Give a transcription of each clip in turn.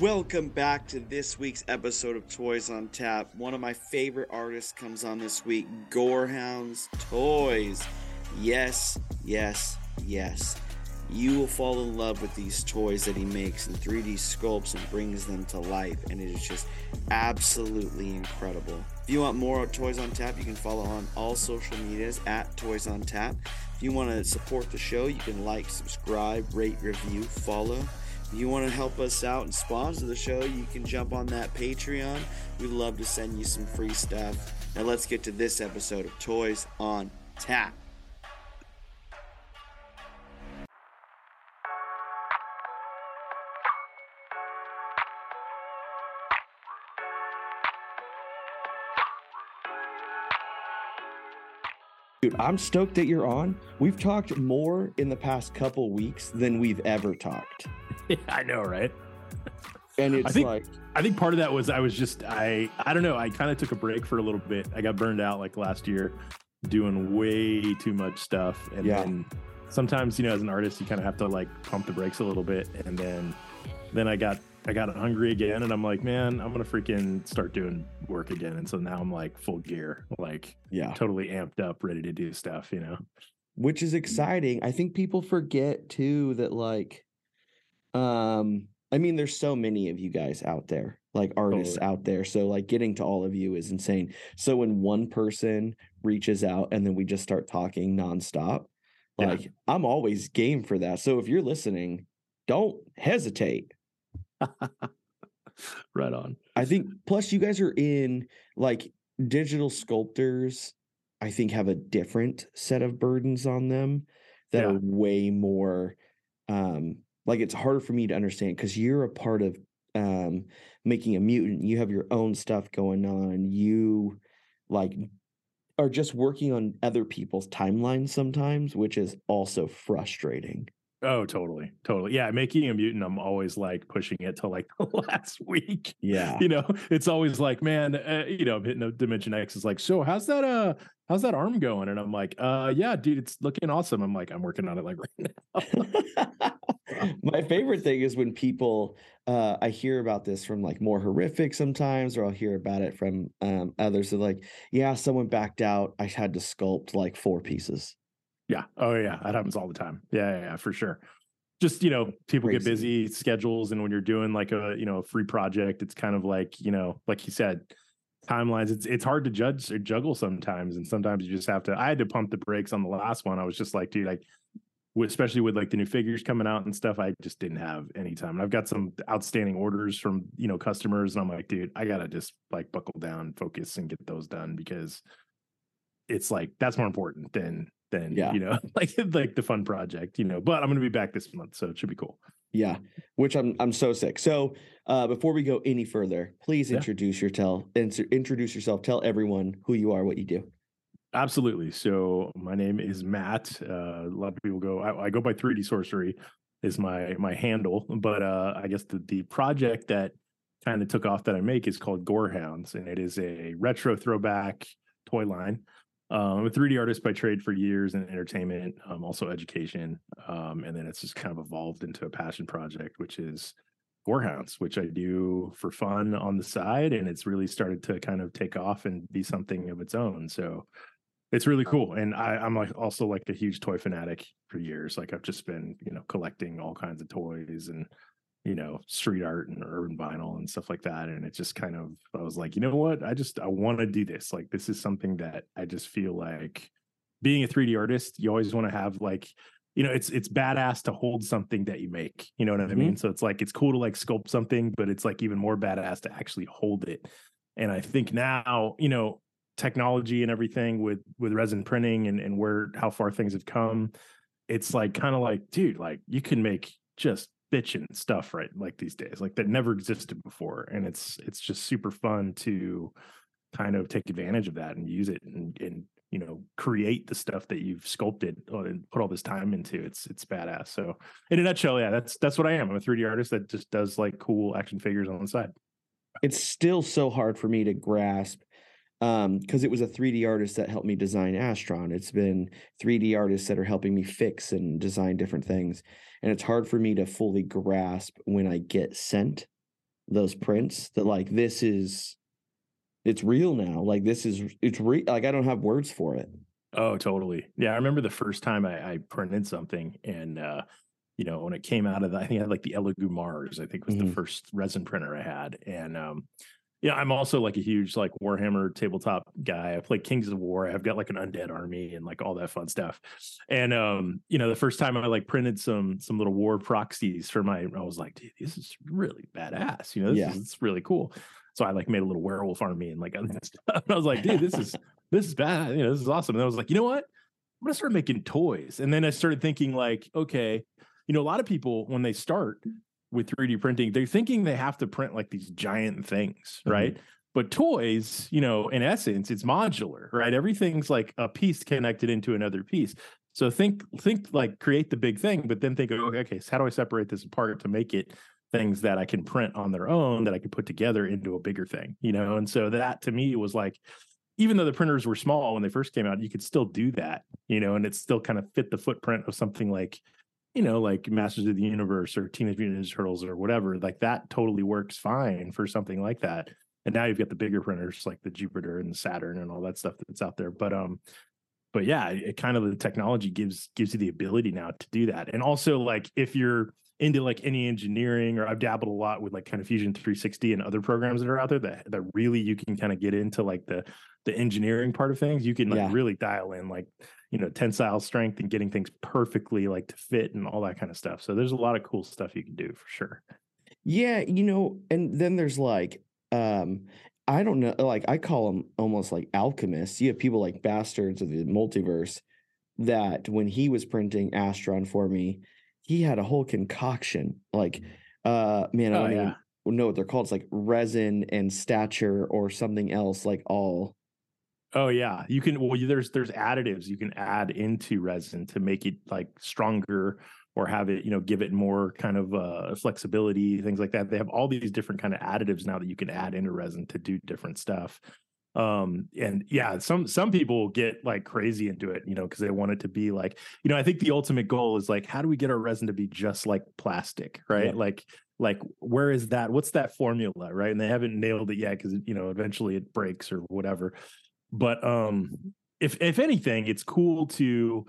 Welcome back to this week's episode of Toys on Tap. One of my favorite artists comes on this week, Gorehoundz Toys. Yes, yes, yes. You will fall in love with these toys that he makes and 3D sculpts and brings them to life, and it is just absolutely incredible. If you want more Toys on Tap, you can follow on all social medias at Toys on Tap. If you want to support the show, you can like, subscribe, rate, review, follow. You want to help us out and sponsor the show, you can jump on that Patreon. We'd love to send you some free stuff. Now let's get to this episode of Toys on Tap. I'm stoked that you're on. We've talked more in the past couple weeks than we've ever talked. I know, right? And it's I think, like, I think part of that was I was just I I don't know I kind of took a break for a little bit. I got burned out like last year, doing way too much stuff, and Yeah. then sometimes you know as an artist you kind of have to like pump the brakes a little bit, and then then I got I got hungry again, and I'm like, man, I'm gonna freaking start doing work again, and so now I'm like full gear, like yeah, totally amped up, ready to do stuff, you know. which is exciting. I think people forget too that, like, um, I mean, there's so many of you guys out there, like artists Totally. out there. So, like, getting to all of you is insane. So, when one person reaches out and then we just start talking nonstop, Yeah. like, I'm always game for that. So, if you're listening, don't hesitate. right on. I think plus you guys are in like digital sculptors, I think have a different set of burdens on them that Yeah. are way more um like it's harder for me to understand because you're a part of um making a mutant. You have your own stuff going on. You like are just working on other people's timelines sometimes, which is also frustrating. Oh, totally, totally. Yeah, making a mutant, I'm always like pushing it to like the last week. Yeah. You know, it's always like, man, uh, you know, I'm hitting a Dimension X is like, so how's that? Uh, how's that arm going? And I'm like, uh, yeah, dude, it's looking awesome. I'm like, I'm working on it like right now. My favorite thing is when people uh I hear about this from like more horrific sometimes, or I'll hear about it from um others. They're like, yeah, someone backed out. I had to sculpt like four pieces. Yeah. Oh, yeah. That happens all the time. Yeah, yeah, yeah, for sure. Just you know, people get busy schedules, and when you're doing like a you know a free project, it's kind of like you know, like you said, timelines. It's it's hard to judge or juggle sometimes, and sometimes you just have to. I had to pump the brakes on the last one. I was just like, dude, like, especially with like the new figures coming out and stuff, I just didn't have any time. And I've got some outstanding orders from you know customers, and I'm like, dude, I gotta just like buckle down, focus, and get those done because it's like that's more important than than Yeah. you know like like the fun project you know but i'm gonna be back this month so it should be cool Yeah, which I'm I'm so sick. So uh before we go any further, please Yeah. introduce your tell introduce yourself. Tell everyone who you are, what you do. absolutely so my name is matt uh a lot of people go i, I go by 3d sorcery is my my handle but uh i guess the the project that kind of took off that i make is called gorehoundz and it is a retro throwback toy line um, I'm a 3D artist by trade for years in entertainment, um, also education, um, and then it's just kind of evolved into a passion project, which is Gorehoundz, which I do for fun on the side, and it's really started to kind of take off and be something of its own. So it's really cool, and I, I'm like also like a huge toy fanatic for years. Like I've just been, you know, collecting all kinds of toys and you know street art and urban vinyl and stuff like that and it just kind of i was like you know what? I just i want to do this. Like this is something that i just feel like being a 3d artist you always want to have like you know it's it's badass to hold something that you make you know what i Mhm. mean? So it's like it's cool to like sculpt something but it's like even more badass to actually hold it. And i think now you know technology and everything with with resin printing and and where how far things have come it's like kind of like dude like you can make just bitchin' stuff right like these days like that never existed before and it's it's just super fun to kind of take advantage of that and use it and, and you know create the stuff that you've sculpted uh, and put all this time into it's it's badass so in a nutshell yeah that's that's what i am i'm a 3d artist that just does like cool action figures on the side. It's still so hard for me to grasp um because it was a 3D artist that helped me design Astron. It's been 3D artists that are helping me fix and design different things. And it's hard for me to fully grasp when I get sent those prints that like this is it's real now. Like this is it's real. Like I don't have words for it. Oh, totally. Yeah, I remember the first time I, I printed something, and uh, you know, when it came out of the, I think I had like the Elegoo Mars. I think was Mhm. the first resin printer I had, and um, yeah, I'm also like a huge like Warhammer tabletop guy. I play Kings of War. I've got like an undead army and like all that fun stuff. And um, you know, the first time I like printed some some little war proxies for my, I was like, dude, this is really badass. You know, this Yeah. is it's really cool. So I like made a little werewolf army and like other stuff. I was like, dude, this is this is bad. You know, this is awesome. And I was like, you know what? I'm gonna start making toys. And then I started thinking, like, okay, you know, a lot of people when they start with 3D printing, they're thinking they have to print like these giant things, Mhm. right? But toys, you know, in essence, it's modular, right? Everything's like a piece connected into another piece. So think, think like create the big thing, but then think, okay, okay, so how do I separate this apart to make it things that I can print on their own that I can put together into a bigger thing, you know? And so that to me was like, even though the printers were small when they first came out, you could still do that, you know, and it still kind of fit the footprint of something like, you know, like Masters of the Universe or Teenage Mutant Ninja Turtles or whatever. Like that totally works fine for something like that. And now you've got the bigger printers like the Jupiter and the Saturn and all that stuff that's out there. But um, but yeah, it, it kind of the technology gives gives you the ability now to do that. And also like if you're into like any engineering or I've dabbled a lot with like kind of Fusion 360 and other programs that are out there that that really you can kind of get into like the the engineering part of things. You can like Yeah. really dial in like you know tensile strength and getting things perfectly like to fit and all that kind of stuff. So there's a lot of cool stuff you can do for sure. Yeah, you know, and then there's like um I don't know, like I call them almost like alchemists. You have people like bastards of the multiverse that when he was printing Astron for me, he had a whole concoction. Like uh man, I Oh, don't yeah. even know what they're called. It's like resin and stature or something else, like all Oh yeah, you can. Well, there's there's additives you can add into resin to make it like stronger or have it, you know, give it more kind of uh, flexibility, things like that. They have all these different kind of additives now that you can add into resin to do different stuff. Um, and yeah, some some people get like crazy into it, you know, because they want it to be like, you know, I think the ultimate goal is like, how do we get our resin to be just like plastic, right? Yeah. Like like where is that what's that formula right and they haven't nailed it yet because you know eventually it breaks or whatever but um if if anything it's cool to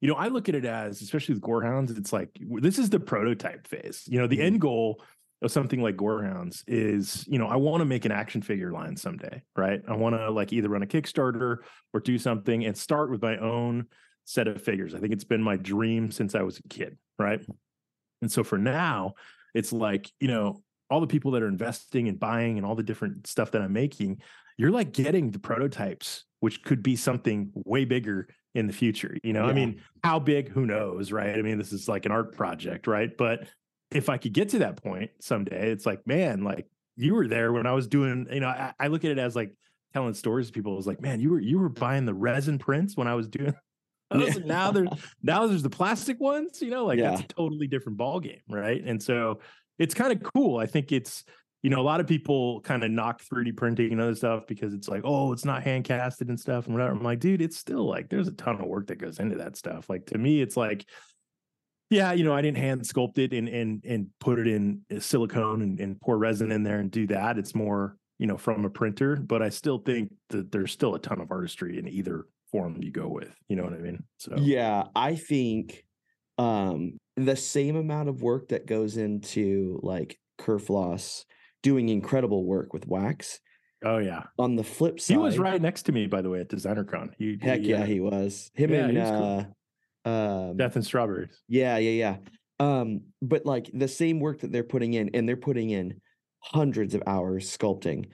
you know i look at it as especially with gorehoundz it's like this is the prototype phase you know the end goal of something like gorehoundz is you know i want to make an action figure line someday right? I want to like either run a kickstarter or do something and start with my own set of figures. I think it's been my dream since i was a kid right? And so for now it's like you know all the people that are investing and buying and all the different stuff that i'm making you're like getting the prototypes which could be something way bigger in the future you know? I mean how big? Who knows right? I mean this is like an art project right? But if i could get to that point someday it's like man like you were there when i was doing you know i, I look at it as like telling stories to people it was like man you were you were buying the resin prints when i was doing like, now there's now there's the plastic ones you know like that's Yeah. a totally different ball game right and so it's kind of cool i think it's you know a lot of people kind of knock 3d printing and other stuff because it's like oh it's not hand casted and stuff and whatever i'm like dude it's still like there's a ton of work that goes into that stuff like to me it's like yeah you know i didn't hand sculpt it and and and put it in uh, silicone and, and pour resin in there and do that it's more you know from a printer but i still think that there's still a ton of artistry in either form you go with you know what i mean so Yeah, I think um the same amount of work that goes into like Kerfloss doing incredible work with wax. oh yeah On the flip side, he was right next to me by the way at designercon he, Heck he, yeah, uh, he was. Him Yeah, and he was cool. uh um death and strawberries yeah, yeah, yeah. Um, but like the same work that they're putting in, and they're putting in hundreds of hours sculpting.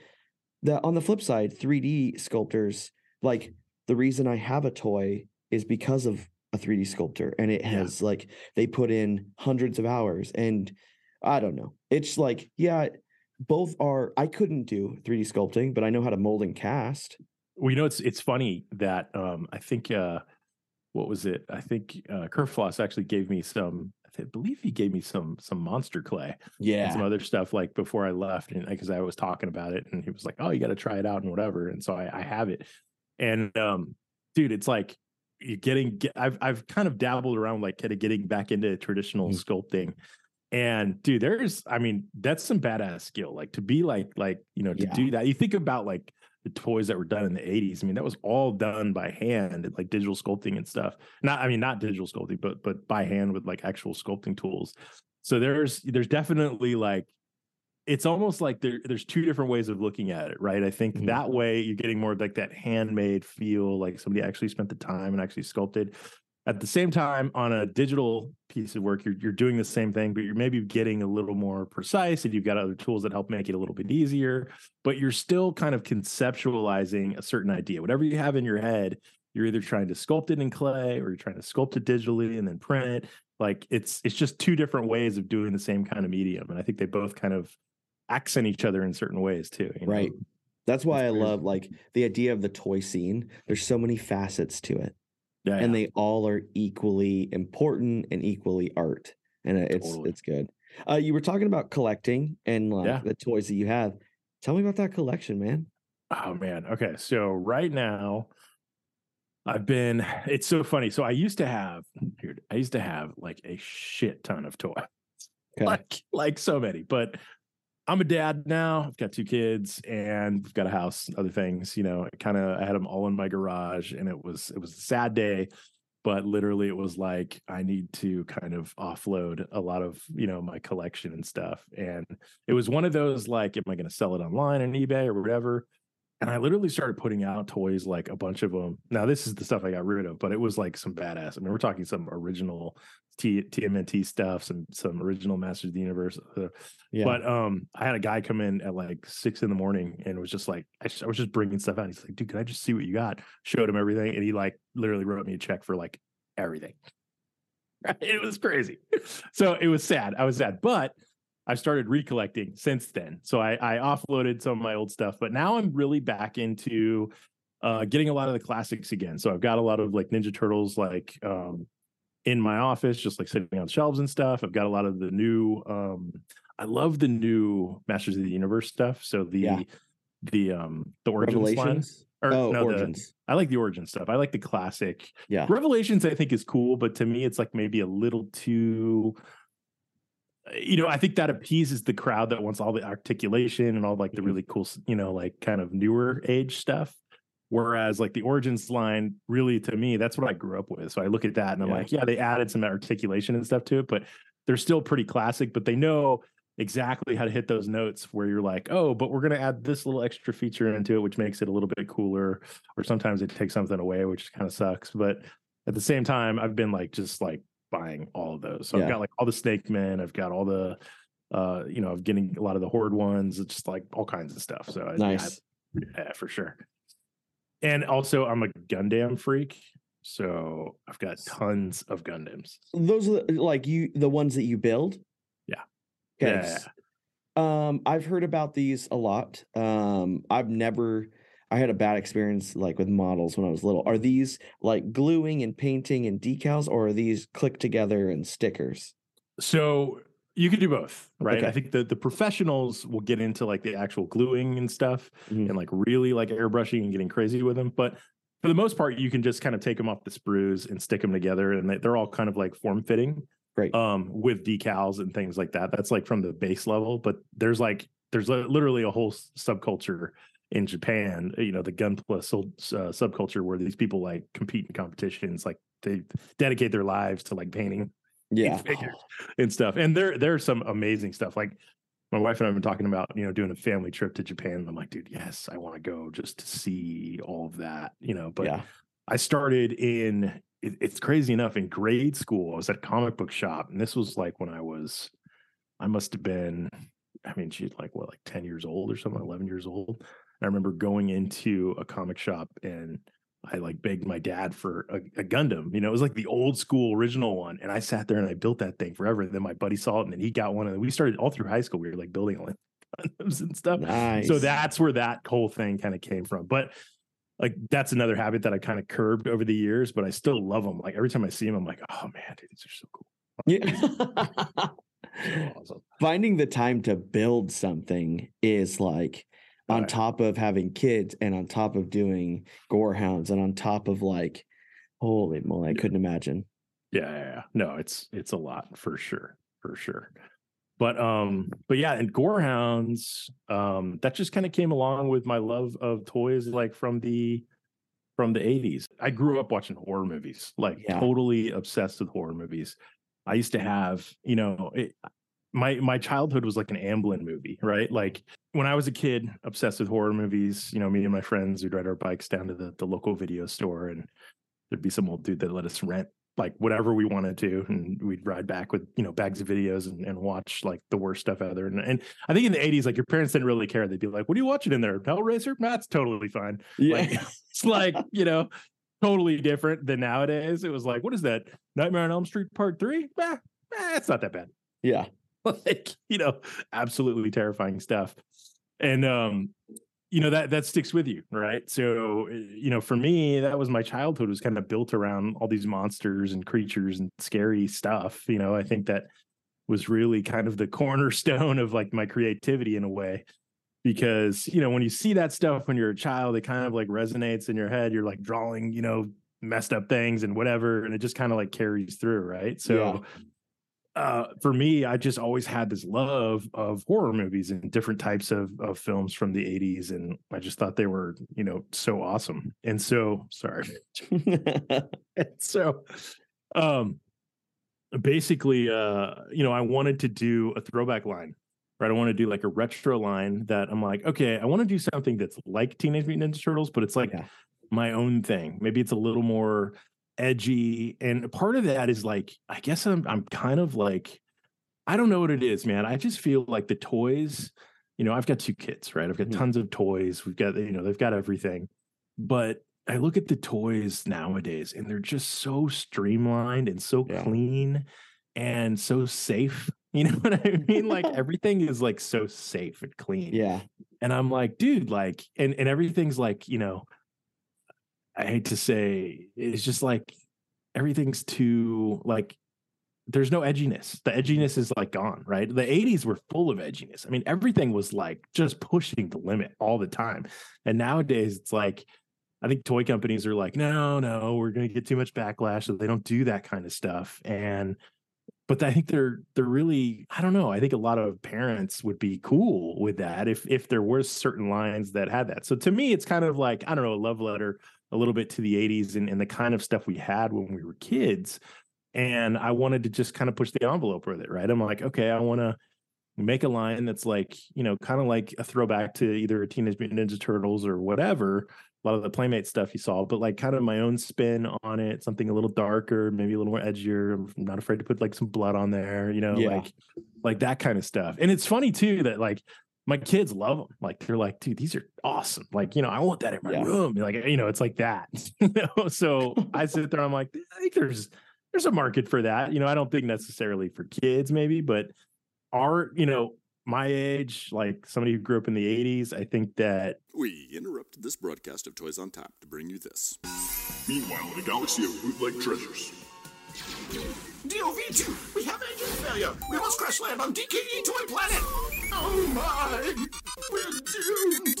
The on the flip side, 3D sculptors, like the reason I have a toy is because of a 3D sculptor, and it Yeah. has like they put in hundreds of hours, and I don't know. It's like, yeah, both are I couldn't do 3D sculpting, but I know how to mold and cast. Well, you know, it's it's funny that um I think uh what was it? I think uh Kerfloss actually gave me some I believe he gave me some some monster clay Yeah and some other stuff like before I left and because I was talking about it and he was like, Oh, you gotta try it out and whatever. And so I, I have it. And um dude, it's like you're getting get, I've I've kind of dabbled around like kind of getting back into traditional Mm. sculpting And dude, there's, I mean, that's some badass skill. Like to be like, like, you know, to Yeah. do that. You think about like the toys that were done in the 80s. I mean, that was all done by hand, like digital sculpting and stuff. Not, I mean, not digital sculpting, but but by hand with like actual sculpting tools. So there's there's definitely like it's almost like there, there's two different ways of looking at it, right? I think Mhm. that way you're getting more of like that handmade feel, like somebody actually spent the time and actually sculpted. At the same time, on a digital piece of work, you're you're doing the same thing, but you're maybe getting a little more precise, and you've got other tools that help make it a little bit easier. But you're still kind of conceptualizing a certain idea. Whatever you have in your head, you're either trying to sculpt it in clay or you're trying to sculpt it digitally and then print it. Like it's it's just two different ways of doing the same kind of medium, and I think they both kind of accent each other in certain ways too. you know? Right. That's why I crazy. love like the idea of the toy scene. There's so many facets to it, Yeah, and yeah. they all are equally important and equally art, and it's Totally. it's good. Uh, you were talking about collecting and like Yeah. the toys that you have. Tell me about that collection, man. Oh man. Okay. So right now, I've been. It's so funny. So I used to have, dude. I used to have like a shit ton of toys, Okay. like like so many. But I'm a dad now. I've got two kids, and we've got a house. Other things, you know. Kind of, I had them all in my garage, and it was it was a sad day. But literally, it was like I need to kind of offload a lot of you know my collection and stuff. And it was one of those like, am I going to sell it online on eBay or whatever? And I literally started putting out toys like a bunch of them. Now this is the stuff I got rid of, but it was like some badass. I mean, we're talking some original T- TMNT stuff, some some original Masters of the Universe. Uh, Yeah. But um, I had a guy come in at like six in the morning and was just like, I, just- I was just bringing stuff out. He's like, dude, can I just see what you got? Showed him everything, and he like literally wrote me a check for like everything. It was crazy. So it was sad. I was sad, but I started recollecting since then. So I, I offloaded some of my old stuff, but now I'm really back into uh, getting a lot of the classics again. So I've got a lot of like Ninja Turtles, like um, in my office, just like sitting on shelves and stuff. I've got a lot of the new. Um, I love the new Masters of the Universe stuff. So the Yeah. the um the origins line. Revelations. Or, oh, no, the- origins. I like the origin stuff. I like the classic. Yeah. Revelations, I think, is cool, but to me, it's like maybe a little too. You know, I think that appeases the crowd that wants all the articulation and all like the Mhm. really cool, you know, like kind of newer age stuff. Whereas like the origins line, really to me, that's what I grew up with. So I look at that and I'm Yeah. like, yeah, they added some articulation and stuff to it, but they're still pretty classic. But they know exactly how to hit those notes where you're like, oh, but we're gonna add this little extra feature into it, which makes it a little bit cooler. Or sometimes it takes something away, which kind of sucks. But at the same time, I've been like just like buying all of those. So Yeah. I've got like all the Snake Men, I've got all the uh, you know, I'm getting a lot of the horde ones, it's just like all kinds of stuff. So I, Nice. I- yeah, for sure. And also I'm a Gundam freak. So I've got tons of Gundams. Those are the, like you the ones that you build. Yeah. Okay. Yeah. Um, I've heard about these a lot. Um, I've never. I had a bad experience like with models when I was little. Are these like gluing and painting and decals, or are these click together and stickers? So you can do both, right? Okay. I think the the professionals will get into like the actual gluing and stuff Mhm. and like really like airbrushing and getting crazy with them. But for the most part, you can just kind of take them off the sprues and stick them together, and they- they're all kind of like form fitting. Great. Um, with decals and things like that. That's like from the base level, but there's like there's literally a whole subculture in Japan. You know, the gunpla uh, subculture where these people like compete in competitions, like they dedicate their lives to like painting yeah. figures and stuff. And there there's some amazing stuff. Like my wife and I have been talking about, you know, doing a family trip to Japan. And I'm like, dude, yes, I want to go just to see all of that, you know. But yeah. I started in it, it's crazy enough in grade school. I was at a comic book shop, and this was like when I was, I must have been, I mean, she's like what, like 10 years old or something, 11 years old. I remember going into a comic shop and I like begged my dad for a, a Gundam. You know, it was like the old school original one. And I sat there and I built that thing forever. And then my buddy saw it and then he got one. And we started all through high school. We were like building all Gundams and stuff. Nice. So that's where that whole thing kind of came from. But like that's another habit that I kind of curbed over the years, but I still love them. Like every time I see them, I'm like, oh man, dude, these are so cool. yeah. So awesome. Finding the time to build something is like on Right. top of having kids and on top of doing gorehoundz and on top of like holy moly, I couldn't imagine. Yeah, yeah, yeah. No, it's it's a lot for sure. For sure. but um but yeah and gorehoundz um that just kind of came along with my love of toys like from the from the 80s i grew up watching horror movies like Yeah. totally obsessed with horror movies i used to have you know it, my my childhood was like an amblin movie right? Like when i was a kid obsessed with horror movies you know me and my friends would ride our bikes down to the, the local video store and there'd be some old dude that let us rent like whatever we wanted to and we'd ride back with you know bags of videos and, and watch like the worst stuff out there. And, and i think in the 80s like your parents didn't really care. They'd be like what are you watching in there? Hellraiser? That's totally fine. Yeah. like it's like you know totally different than nowadays. It was like what is that? Nightmare on elm street part three? Eh, it's not that bad. Yeah. like you know absolutely terrifying stuff. And um you know that that sticks with you right? So uh, you know for me that was my childhood was kind of built around all these monsters and creatures and scary stuff you know? I think that was really kind of the cornerstone of like my creativity in a way because you know when you see that stuff when you're a child it kind of like resonates in your head. You're like drawing you know messed up things and whatever and it just kind of like carries through right? So uh for me i just always had this love of horror movies and different types of of films from the 80s and i just thought they were you know so awesome. And so sorry. And so um basically uh you know i wanted to do a throwback line right? I want to do like a retro line that i'm like okay i want to do something that's like teenage mutant ninja turtles but it's like Yeah. my own thing. Maybe it's a little more edgy and part of that is like i guess i'm i'm kind of like i don't know what it is man i just feel like the toys you know i've got two kids right i've got Mhm. tons of toys we've got you know they've got everything but I look at the toys nowadays and they're just so streamlined and so Yeah. clean and so safe. You know what I mean? Like everything is like so safe and clean. yeah. And I'm like, dude, like, and, and everything's like, you know, I hate to say it's just like everything's too like there's no edginess. The edginess is like gone, right? The 80s were full of edginess. I mean, everything was like just pushing the limit all the time. And nowadays it's like I think toy companies are like, no, no, we're going to get too much backlash, so they don't do that kind of stuff. And but I think they're they're really I don't know. I think a lot of parents would be cool with that if if there were certain lines that had that. So to me, it's kind of like I don't know a love letter a little bit to the 80s and, and the kind of stuff we had when we were kids. And I wanted to just kind of push the envelope with it, right? I'm like, okay, I want to make a line that's like, you know, kind of like a throwback to either a Teenage Mutant Ninja Turtles or whatever, a lot of the Playmate stuff you saw, but like kind of my own spin on it, something a little darker, maybe a little more edgier. I'm not afraid to put like some blood on there, you know, Yeah. like like that kind of stuff. And it's funny too that like my kids love them. Like they're like, dude, these are awesome. Like, you know, I want that in my Yeah. room. Like, you know, it's like that. you know, so I sit there, I'm like, I think there's there's a market for that. You know, I don't think necessarily for kids, maybe, but our, you know, my age, like somebody who grew up in the 80s, I think that We interrupted this broadcast of Toys on Tap to bring you this. Meanwhile, in a galaxy of bootleg treasures. DOV2, we have engine failure. We must crash land on DKE Toy Planet. Oh my, we're doomed.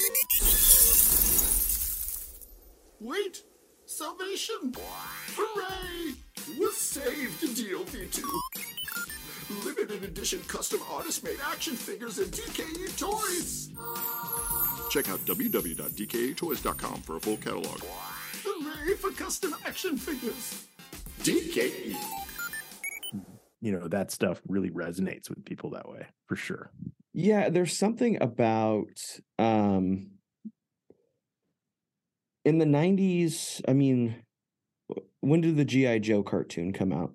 Wait, salvation. Hooray, we're saved, DOV2. Limited edition custom artist made action figures and DKE toys. Check out www.dketoys.com for a full catalog. Hooray for custom action figures. DKE. you know that stuff really resonates with people that way for sure. Yeah, there's something about um in the 90s, I mean, when did the GI Joe cartoon come out?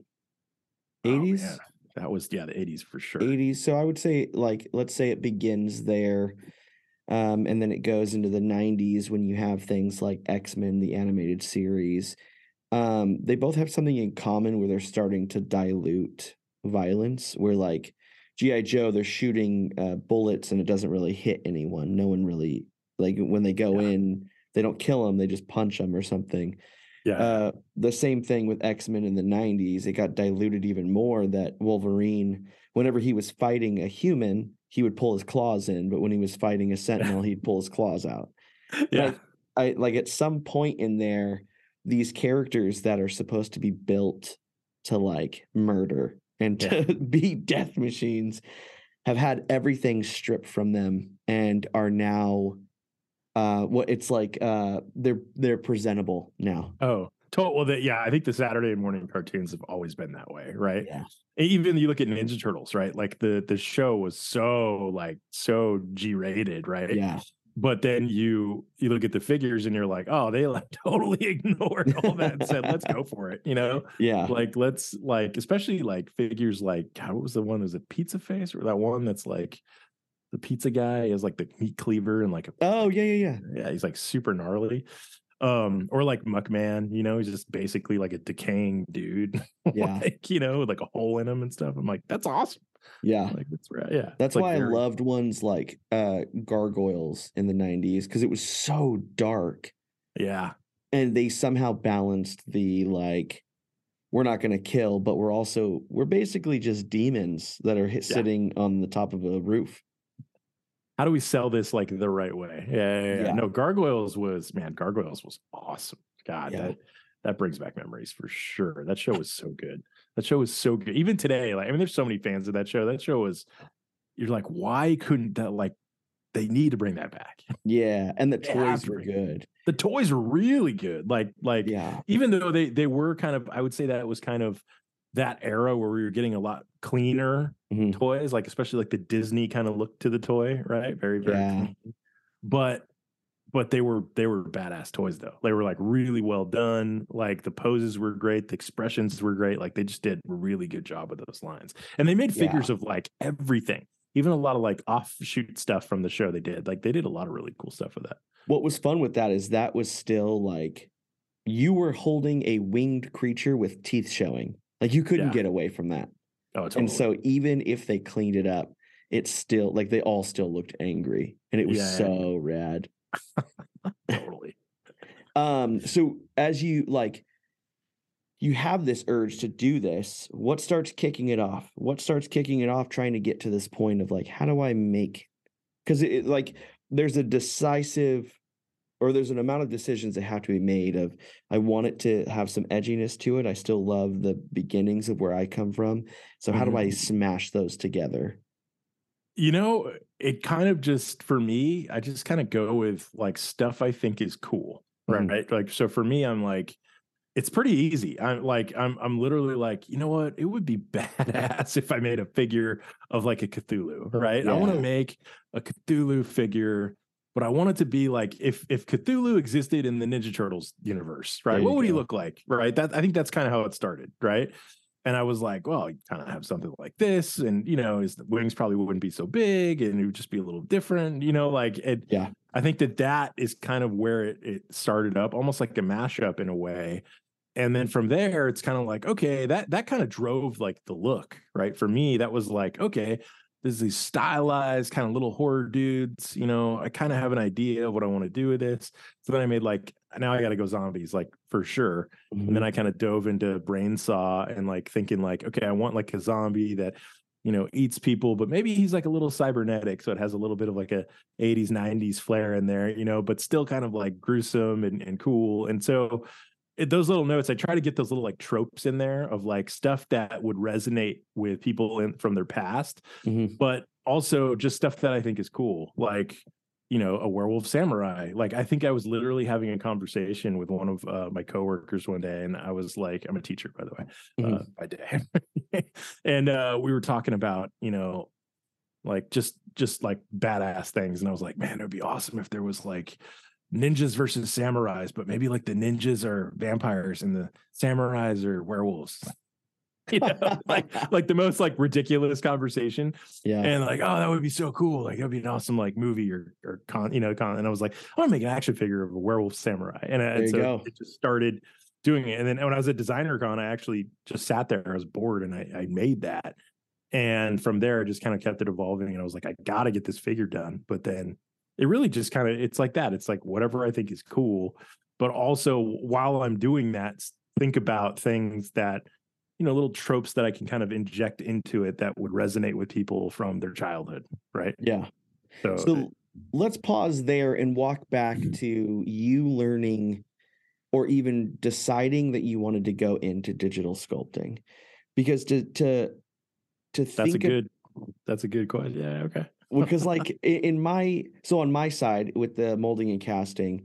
Oh, 80s? man. that was yeah the 80s for sure. 80s. So I would say like let's say it begins there um and then it goes into the 90s when you have things like X-Men the animated series. Um they both have something in common where they're starting to dilute violence where like GI Joe they're shooting uh, bullets and it doesn't really hit anyone. No one really like when they go Yeah. in they don't kill them, they just punch them or something. Yeah, uh the same thing with x-men in the 90s it got diluted even more that wolverine whenever he was fighting a human he would pull his claws in but when he was fighting a sentinel he'd pull his claws out. Yeah, like, i like at some point in there these characters that are supposed to be built to like murder and to be death machines have had everything stripped from them and are now uh what it's like uh they're they're presentable now. Oh, to- well, the, yeah, I think the Saturday morning cartoons have always been that way, right? Yeah. Even you look at Ninja Turtles, right? Like the the show was so like so G rated, right? Yeah. But then you you look at the figures and you're like, oh, they like totally ignored all that and said, let's go for it, you know? Yeah. Like let's like especially like figures like God, what was the one? Was it Pizza Face or that one that's like the pizza guy is like the meat cleaver and like a Oh yeah, yeah, yeah. yeah, he's like super gnarly. Um, or like Muckman, you know, he's just basically like a decaying dude. Yeah. like, you know, with like a hole in him and stuff. I'm like, that's awesome. Yeah. Like that's right. Yeah. That's It's, like, why I very- loved ones like uh Gargoyles in the 90s because it was so dark Yeah. and they somehow balanced the like we're not going to kill but we're also we're basically just demons that are hit, Yeah. sitting on the top of a roof. How do we sell this like the right way? Yeah, yeah, yeah. No, Gargoyles was man, Gargoyles was awesome. God, that that brings back memories for sure. That show was so good. That show was so good. Even today, like I mean, there's so many fans of that show. That show was you're like, why couldn't that like they need to bring that back? Yeah, and the They toys were bring it. good. The toys were really good. Like, like Yeah. even though they they were kind of, I would say that it was kind of that era where we were getting a lot cleaner Mhm. toys, like especially like the Disney kind of look to the toy, right? Very, very Yeah. clean. But but they were they were badass toys though. They were like really well done. Like the poses were great, the expressions were great. Like they just did a really good job with those lines. And they made Yeah. figures of like everything. Even a lot of like offshoot stuff from the show they did. Like they did a lot of really cool stuff with that. What was fun with that is that was still like you were holding a winged creature with teeth showing. Like you couldn't Yeah. get away from that. Oh, totally. And so even if they cleaned it up, it's still like they all still looked angry and it was Yeah, yeah, so rad. totally. Um so as you like you have this urge to do this, what starts kicking it off? What starts kicking it off trying to get to this point of like how do I make cuz it, it like there's a decisive or there's an amount of decisions that have to be made of I want it to have some edginess to it. I still love the beginnings of where I come from. So how do I smash those together? You know, it kind of just for me, I just kind of go with like stuff I think is cool. Mhm. Right. Like so for me, I'm like, it's pretty easy. I'm like, I'm I'm literally like, you know what? It would be badass if I made a figure of like a Cthulhu, right? I want to make a Cthulhu figure, but I want it to be like if if Cthulhu existed in the Ninja Turtles universe, right? What would he look like? Right. That I think that's kind of how it started, right? And I was like, well, you kind of have something like this, and you know, his wings probably wouldn't be so big, and it would just be a little different, you know, like it. Yeah. I think that that is kind of where it, it started up, almost like a mashup in a way. And then from there, it's kind of like, okay, that that kind of drove like the look, right? For me, that was like, okay, there's these stylized kind of little horror dudes, you know. I kind of have an idea of what I want to do with this. So then I made like now I got to go zombies, like for sure. Mm-hmm. And then I kind of dove into brain saw and like thinking like, okay, I want like a zombie that, you know, eats people, but maybe he's like a little cybernetic. So it has a little bit of like a 80s, 90s flair in there, you know, but still kind of like gruesome and, and cool. And so it, those little notes, I try to get those little like tropes in there of like stuff that would resonate with people in, from their past, Mhm. but also just stuff that I think is cool. Like, you know, a werewolf samurai. Like, I think I was literally having a conversation with one of uh, my coworkers one day, and I was like, I'm a teacher, by the way, uh, Mhm. by day. and uh, we were talking about, you know, like just just like badass things. And I was like, man, it would be awesome if there was like ninjas versus samurais, but maybe like the ninjas are vampires and the samurais are werewolves. You know, like like the most like ridiculous conversation. Yeah. and like oh that would be so cool. Like that'd be an awesome like movie or or con you know con and i was like i want to make an action figure of a werewolf samurai. And, uh, and so go. it just started doing it. And then when i was at designer con i actually just sat there i was bored and i, I made that. And from there i just kind of kept it evolving and i was like i gotta get this figure done. But then it really just kind of it's like that. It's like whatever i think is cool. But also while i'm doing that think about things that you know little tropes that i can kind of inject into it that would resonate with people from their childhood right yeah. so, So let's pause there and walk back Mm-hmm. to you learning or even deciding that you wanted to go into digital sculpting. Because to to to that's think a of- good That's a good question. Yeah. Okay. because like in my so on my side with the molding and casting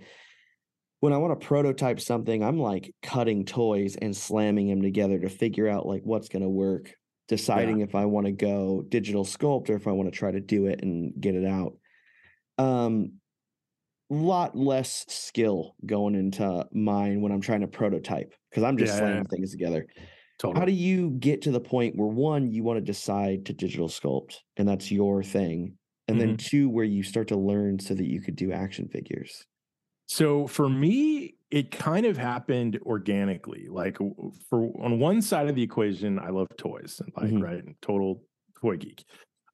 when i want to prototype something i'm like cutting toys and slamming them together to figure out like what's going to work deciding if i want to go digital sculpt or if i want to try to do it and get it out. Um lot less skill going into mine when i'm trying to prototype because i'm just Yeah, yeah, slamming yeah. things together. Totally. how do you get to the point where one you want to decide to digital sculpt and that's your thing and then two where you start to learn so that you could do action figures So for me, it kind of happened organically. Like for on one side of the equation, I love toys, and like Mhm. right, total toy geek.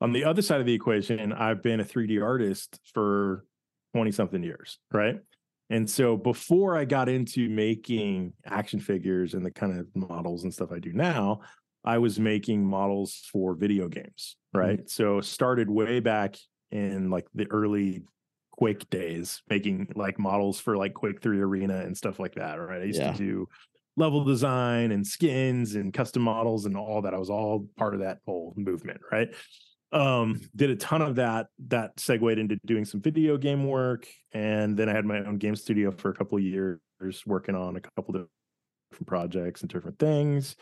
On the other side of the equation, I've been a 3D artist for 20 something years, right? And so before I got into making action figures and the kind of models and stuff I do now, I was making models for video games, right? So started way back in like the early Quake days, making like models for like Quake 3 Arena and stuff like that, right? I used Yeah. to do level design and skins and custom models and all that. I was all part of that whole movement, right? Um, did a ton of that. That segued into doing some video game work, and then I had my own game studio for a couple of years, working on a couple of different projects and different things.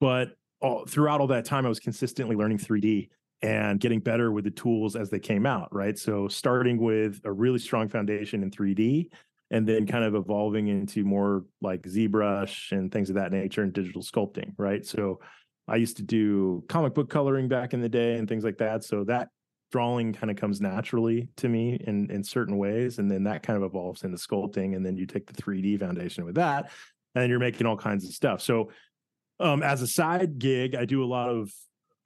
But all, throughout all that time, I was consistently learning 3D and getting better with the tools as they came out, right? So starting with a really strong foundation in 3D and then kind of evolving into more like ZBrush and things of that nature and digital sculpting, right? So I used to do comic book coloring back in the day and things like that. So that drawing kind of comes naturally to me in in certain ways and then that kind of evolves into sculpting and then you take the 3D foundation with that and you're making all kinds of stuff. So um as a side gig, I do a lot of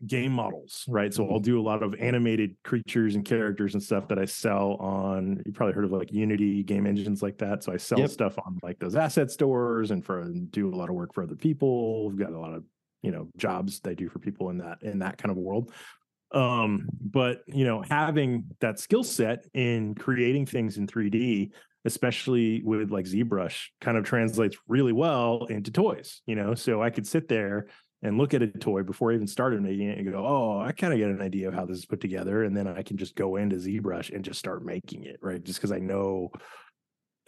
game models, right? So I'll do a lot of animated creatures and characters and stuff that I sell on. You probably heard of like Unity game engines like that. So I sell Yep. stuff on like those asset stores and for and do a lot of work for other people. We've got a lot of you know jobs they do for people in that in that kind of world. Um, but you know, having that skill set in creating things in 3D, especially with like ZBrush, kind of translates really well into toys. You know, so I could sit there and look at a toy before I even started making it and go, oh, I kind of get an idea of how this is put together. And then I can just go into ZBrush and just start making it, right? Just because I know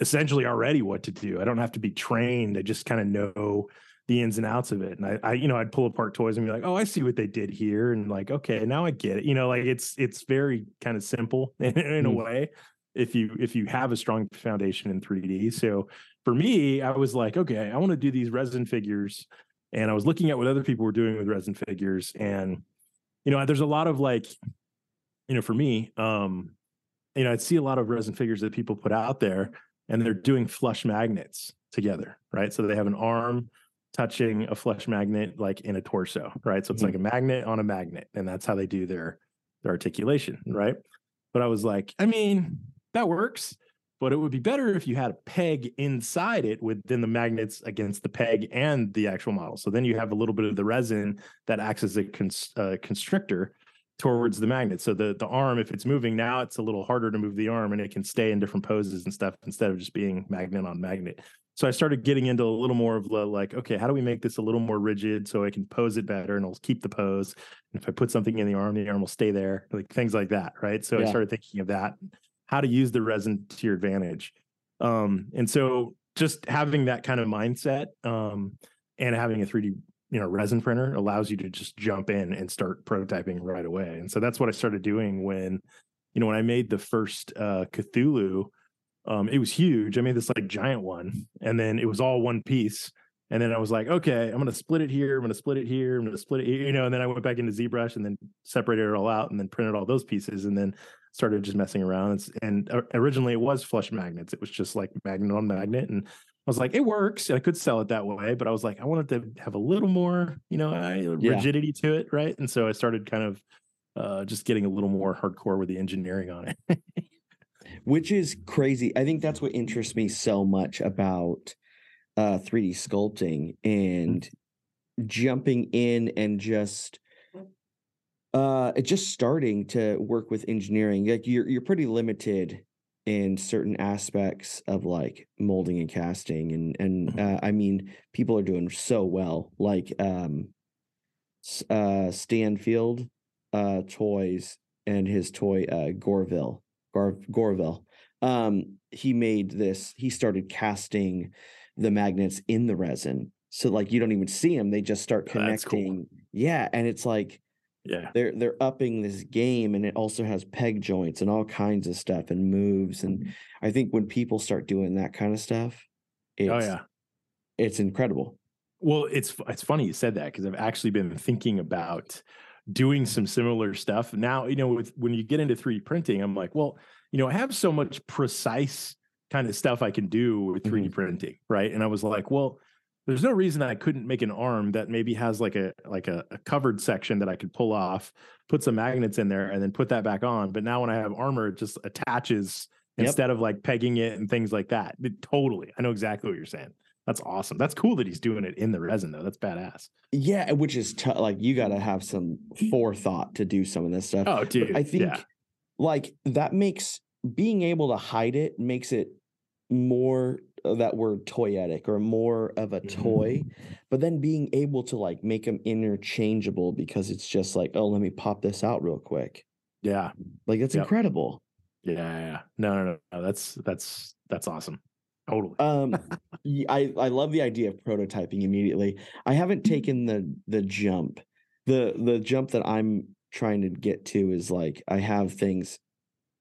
essentially already what to do. I don't have to be trained. I just kind of know the ins and outs of it. And I, I, you know, I'd pull apart toys and be like, oh, I see what they did here. And like, okay, now I get it. You know, like it's it's very kind of simple in, in a Mm. way if you if you have a strong foundation in 3D. So for me, I was like, okay, I want to do these resin figures and I was looking at what other people were doing with resin figures, and you know, there's a lot of like, you know, for me, um, you know, I'd see a lot of resin figures that people put out there, and they're doing flush magnets together, right? So they have an arm touching a flush magnet like in a torso, right? So it's Mhm. like a magnet on a magnet, and that's how they do their their articulation, right? But I was like, I mean, that works but it would be better if you had a peg inside it within the magnets against the peg and the actual model. So then you have a little bit of the resin that acts as a cons- uh, constrictor towards the magnet. So the the arm, if it's moving now, it's a little harder to move the arm, and it can stay in different poses and stuff instead of just being magnet on magnet. So I started getting into a little more of the like, okay, how do we make this a little more rigid so I can pose it better and it'll keep the pose. And if I put something in the arm, the arm will stay there, like things like that, right? So I started thinking of that how to use the resin to your advantage. Um, and so just having that kind of mindset um, and having a 3D, you know, resin printer allows you to just jump in and start prototyping right away. And so that's what I started doing when, you know, when I made the first uh, Cthulhu, um, it was huge. I made this like giant one, and then it was all one piece. And then I was like, okay, I'm gonna split it here. I'm gonna split it here. I'm gonna split it here. You know, and then I went back into ZBrush and then separated it all out and then printed all those pieces and then started just messing around. It's, and originally it was flush magnets. It was just like magnet on magnet. And I was like, it works. And I could sell it that way, but I was like, I wanted to have a little more, you know, Yeah. rigidity to it. Right. And so I started kind of uh, just getting a little more hardcore with the engineering on it. which is crazy. I think that's what interests me so much about uh 3D sculpting and jumping in and just uh just starting to work with engineering. Like you're you're pretty limited in certain aspects of like molding and casting and and Mhm. uh, I mean people are doing so well like um uh Stanfield uh toys and his toy uh Gorville. Gar- Gorville. Um he made this he started casting the magnets in the resin. So like you don't even see them, they just start That's cool. connecting. Yeah, and it's like Yeah. they're they're upping this game and it also has peg joints and all kinds of stuff and moves Mm-hmm. and I think when people start doing that kind of stuff it's Oh yeah. it's incredible. Well, it's it's funny you said that because I've actually been thinking about doing some similar stuff. Now, you know, with when you get into 3D printing, I'm like, well, you know, I have so much precise kind of stuff I can do with 3D printing, right? And I was like, well, there's no reason I couldn't make an arm that maybe has like a like a, a covered section that I could pull off, put some magnets in there, and then put that back on. But now when I have armor, it just attaches Yep. instead of like pegging it and things like that. It- totally, I know exactly what you're saying. That's awesome. That's cool that he's doing it in the resin though. That's badass. Yeah, which is t- like you got to have some mm. forethought to do some of this stuff. Oh, But dude. I think yeah. like that makes being able to hide it makes it more that word toyetic or more of a toy but then being able to like make them interchangeable because it's just like oh let me pop this out real quick Yeah. like that's Yep. incredible Yeah. Yeah. No, no, no, no. That's that's that's awesome. Totally. um i i love the idea of prototyping immediately i haven't taken the the jump the the jump that i'm trying to get to is like i have things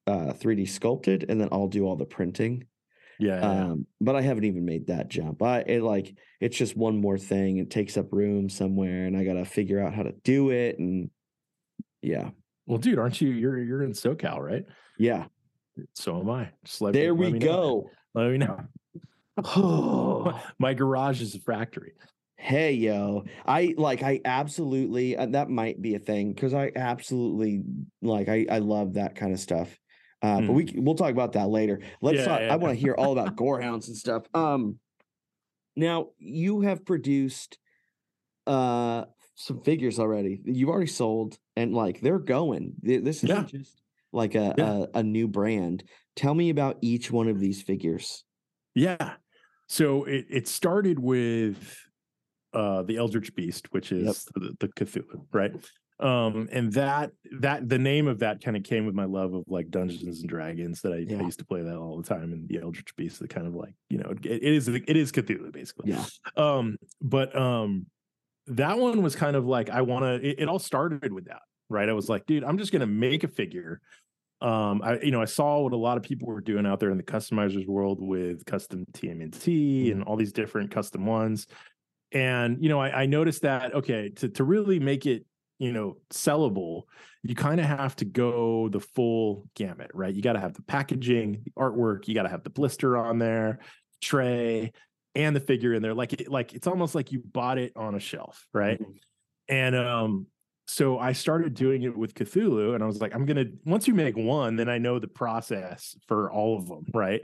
uh 3d sculpted and then i'll do all the printing yeah. um but i haven't even made that jump i it like it's just one more thing it takes up room somewhere and i gotta figure out how to do it and yeah well, dude, aren't you you're you're in SoCal, right? yeah So am I. Just let, there let we me know. go Let me know. oh My garage is a factory. Hey yo, I like I absolutely uh, that might be a thing because I absolutely like I I love that kind of stuff. Uh, but we we'll talk about that later. Let's Hmm. Yeah, talk. yeah. I want to hear all about gorehoundz and stuff. Um, now you have produced uh some figures already. You've already sold and like they're going. This isn't Yeah. just like a, Yeah. a a new brand. Tell me about each one of these figures. Yeah. So it it started with uh the Eldritch Beast, which is the, the Cthulhu, right? Um, and that that the name of that kind of came with my love of like Dungeons and Dragons that I, Yeah. I used to play that all the time, and the Eldritch Beast, the kind of like you know it, it is it is Cthulhu basically. Yeah. Um, but um, that one was kind of like I want to. It, it all started with that, right? I was like, dude, I'm just gonna make a figure. Um, I you know I saw what a lot of people were doing out there in the customizers world with custom TMNT and all these different custom ones, and you know I, I noticed that okay to to really make it you know sellable you kind of have to go the full gamut right? You got to have the packaging the artwork you got to have the blister on there tray and the figure in there like it, like it's almost like you bought it on a shelf right? And um so i started doing it with cthulhu and i was like i'm gonna once you make one then i know the process for all of them right?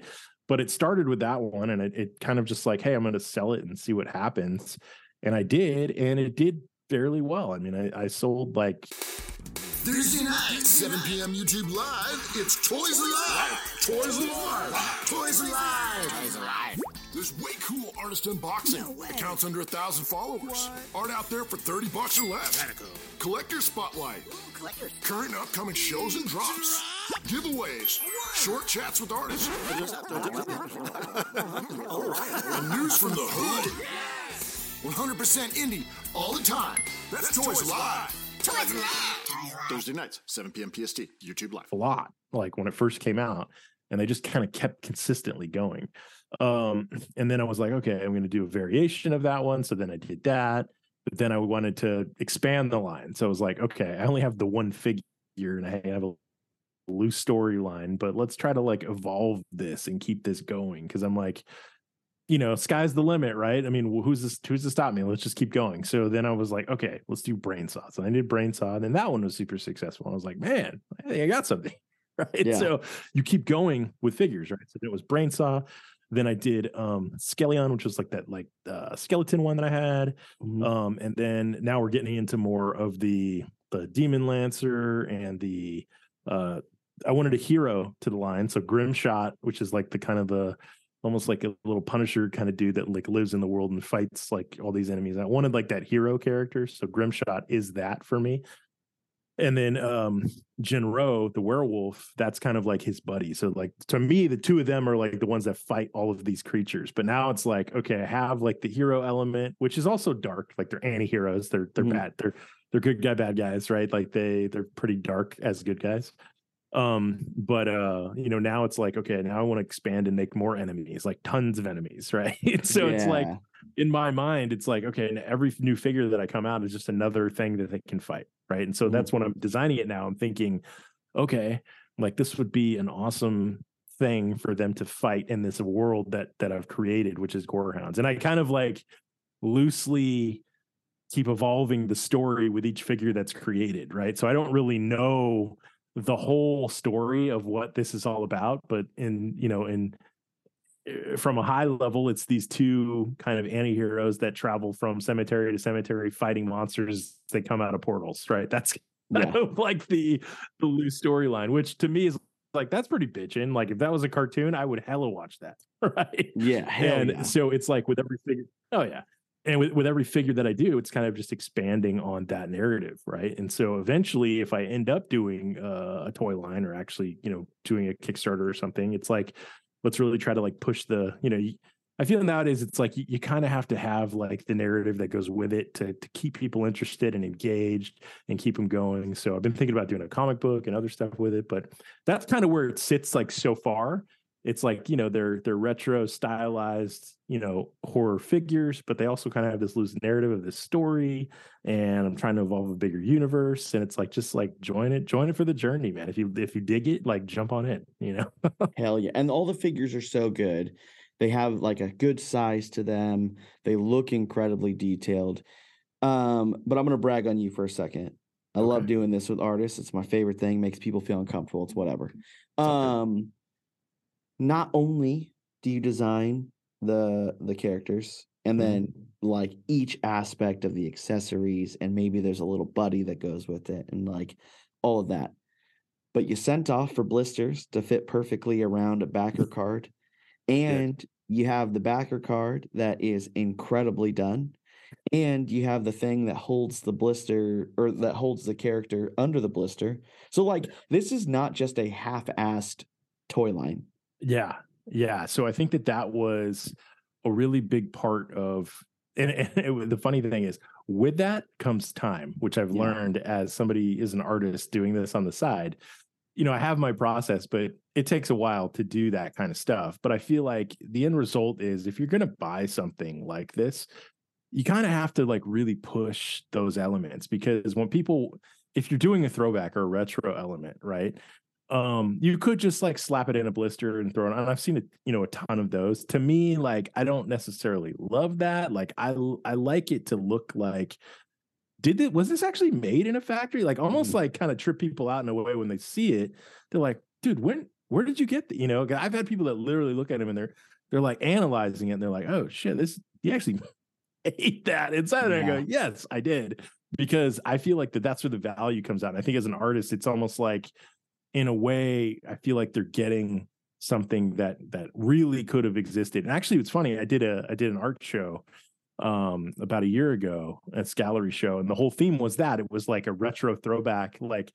But it started with that one and it, it kind of just like hey i'm gonna sell it and see what happens and i did and it did fairly well i mean i, I sold like Thursday night, 7 p.m. YouTube Live, it's Toys Alive! Toys Alive! Toys Alive! Toys Alive! There's way cool artist unboxing. Accounts under a thousand followers. Art out there for 30 bucks or less. Collector Spotlight. Current and upcoming shows and drops. Giveaways. Short chats with artists. and news from the hood. 100% indie all the time. That's, Toys Live. Toys Live. Thursday nights, 7 p.m. PST, YouTube Live. a lot like when it first came out and they just kind of kept consistently going um and then i was like okay i'm going to do a variation of that one so then i did that but then i wanted to expand the line so i was like okay i only have the one figure and i have a loose storyline but let's try to like evolve this and keep this going because i'm like you know sky's the limit right? I mean who's this who's to stop me? Let's just keep going. So then i was like okay let's do brain saw so i did brain saw and then that one was super successful. I was like man i think i got something. Right? Yeah. so you keep going with figures right? So it was brain saw. Then i did um skeleon which was like that like uh skeleton one that i had. Mhm. um and then now we're getting into more of the the demon lancer and the uh i wanted a hero to the line. So grimshot which is like the kind of the almost like a little punisher kind of dude that like lives in the world and fights like all these enemies i wanted like that hero character so grimshot is that for me and then um Jinro, the werewolf, that's kind of like his buddy. So like to me, the two of them are like the ones that fight all of these creatures. But now it's like, okay, I have like the hero element, which is also dark. Like they're anti-heroes. They're they're Mhm. bad. They're they're good guy, bad guys, right? Like they they're pretty dark as good guys. Um, but uh, you know, now it's like, okay, now I want to expand and make more enemies, like tons of enemies, right? so it's like in my mind, it's like, okay, and every new figure that I come out is just another thing that they can fight. Right. And so Mhm. that's when I'm designing it now. I'm thinking, okay, like this would be an awesome thing for them to fight in this world that that I've created, which is Gorehoundz. And I kind of like loosely keep evolving the story with each figure that's created, right? So I don't really know the whole story of what this is all about, but in, you know, in uh, from a high level, it's these two kind of anti-heroes that travel from cemetery to cemetery fighting monsters that come out of portals, right? That's Yeah. like the the loose storyline, which to me is like that's pretty bitchin'. Like if that was a cartoon, I would hella watch that, right? Yeah. And yeah. so it's like with every figure, oh yeah. And with, with every figure that I do, it's kind of just expanding on that narrative, right? And so eventually, if I end up doing uh, a toy line or actually, you know, doing a Kickstarter or something, it's like let's really try to like push the, you know, I feel nowadays it's like you, you kind of have to have like the narrative that goes with it to to keep people interested and engaged and keep them going. So I've been thinking about doing a comic book and other stuff with it, but that's kind of where it sits like so far it's like you know they're they're retro stylized you know horror figures but they also kind of have this loose narrative of this story and i'm trying to evolve a bigger universe and it's like just like join it join it for the journey man if you if you dig it like jump on it you know Hell yeah. And all the figures are so good. They have like a good size to them. They look incredibly detailed. Um, but I'm gonna brag on you for a second. I love doing this with artists. It's my favorite thing, makes people feel uncomfortable. It's whatever. good. Um not only do you design the the characters and Mhm. then like each aspect of the accessories and maybe there's a little buddy that goes with it and like all of that but you sent off for blisters to fit perfectly around a backer card and you have the backer card that is incredibly done and you have the thing that holds the blister or that holds the character under the blister so like this is not just a half-assed toy line Yeah, yeah. So I think that that was a really big part of, and, and it, the funny thing is, with that comes time, which I've Yeah. learned as somebody is an artist doing this on the side. You know, I have my process, but it takes a while to do that kind of stuff. But I feel like the end result is if you're going to buy something like this, you kind of have to like really push those elements because when people, if you're doing a throwback or a retro element, right? Um you could just like slap it in a blister and throw it on i've seen a you know a ton of those. To me like i don't necessarily love that like i i like it to look like did it was this actually made in a factory? Like almost Mhm. like kind of trip people out in a way when they see it. They're like dude when where did you get the you know i've had people that literally look at them and they're they're like analyzing it and they're like oh shit this you actually ate that inside and i go yes i did. Because i feel like that that's where the value comes out and i think as an artist it's almost like in a way i feel like they're getting something that that really could have existed. And actually it's funny i did a i did an art show um about a year ago at gallery show and the whole theme was that. It was like a retro throwback like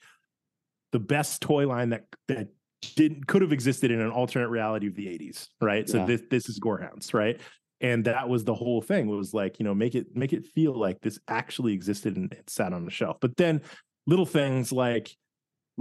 the best toy line that that didn't could have existed in an alternate reality of the 80s right? So this this is gorehoundz right? And that was the whole thing was like you know make it make it feel like this actually existed and it sat on the shelf. But then little things like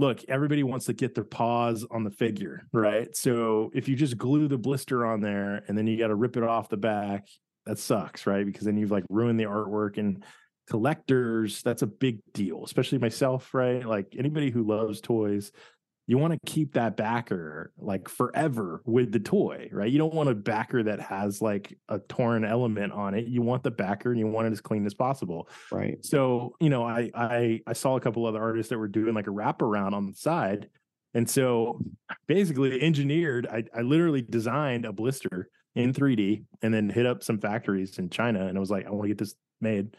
look everybody wants to get their paws on the figure right? So if you just glue the blister on there and then you got to rip it off the back that sucks right? Because then you've like ruined the artwork and collectors that's a big deal especially myself right? Like anybody who loves toys you want to keep that backer like forever with the toy, right? You don't want a backer that has like a torn element on it. You want the backer and you want it as clean as possible. right So, you know, I I I saw a couple other artists that were doing like a wraparound on the side. And so basically engineered, I, I literally designed a blister in 3D and then hit up some factories in China and I was like, I want to get this made.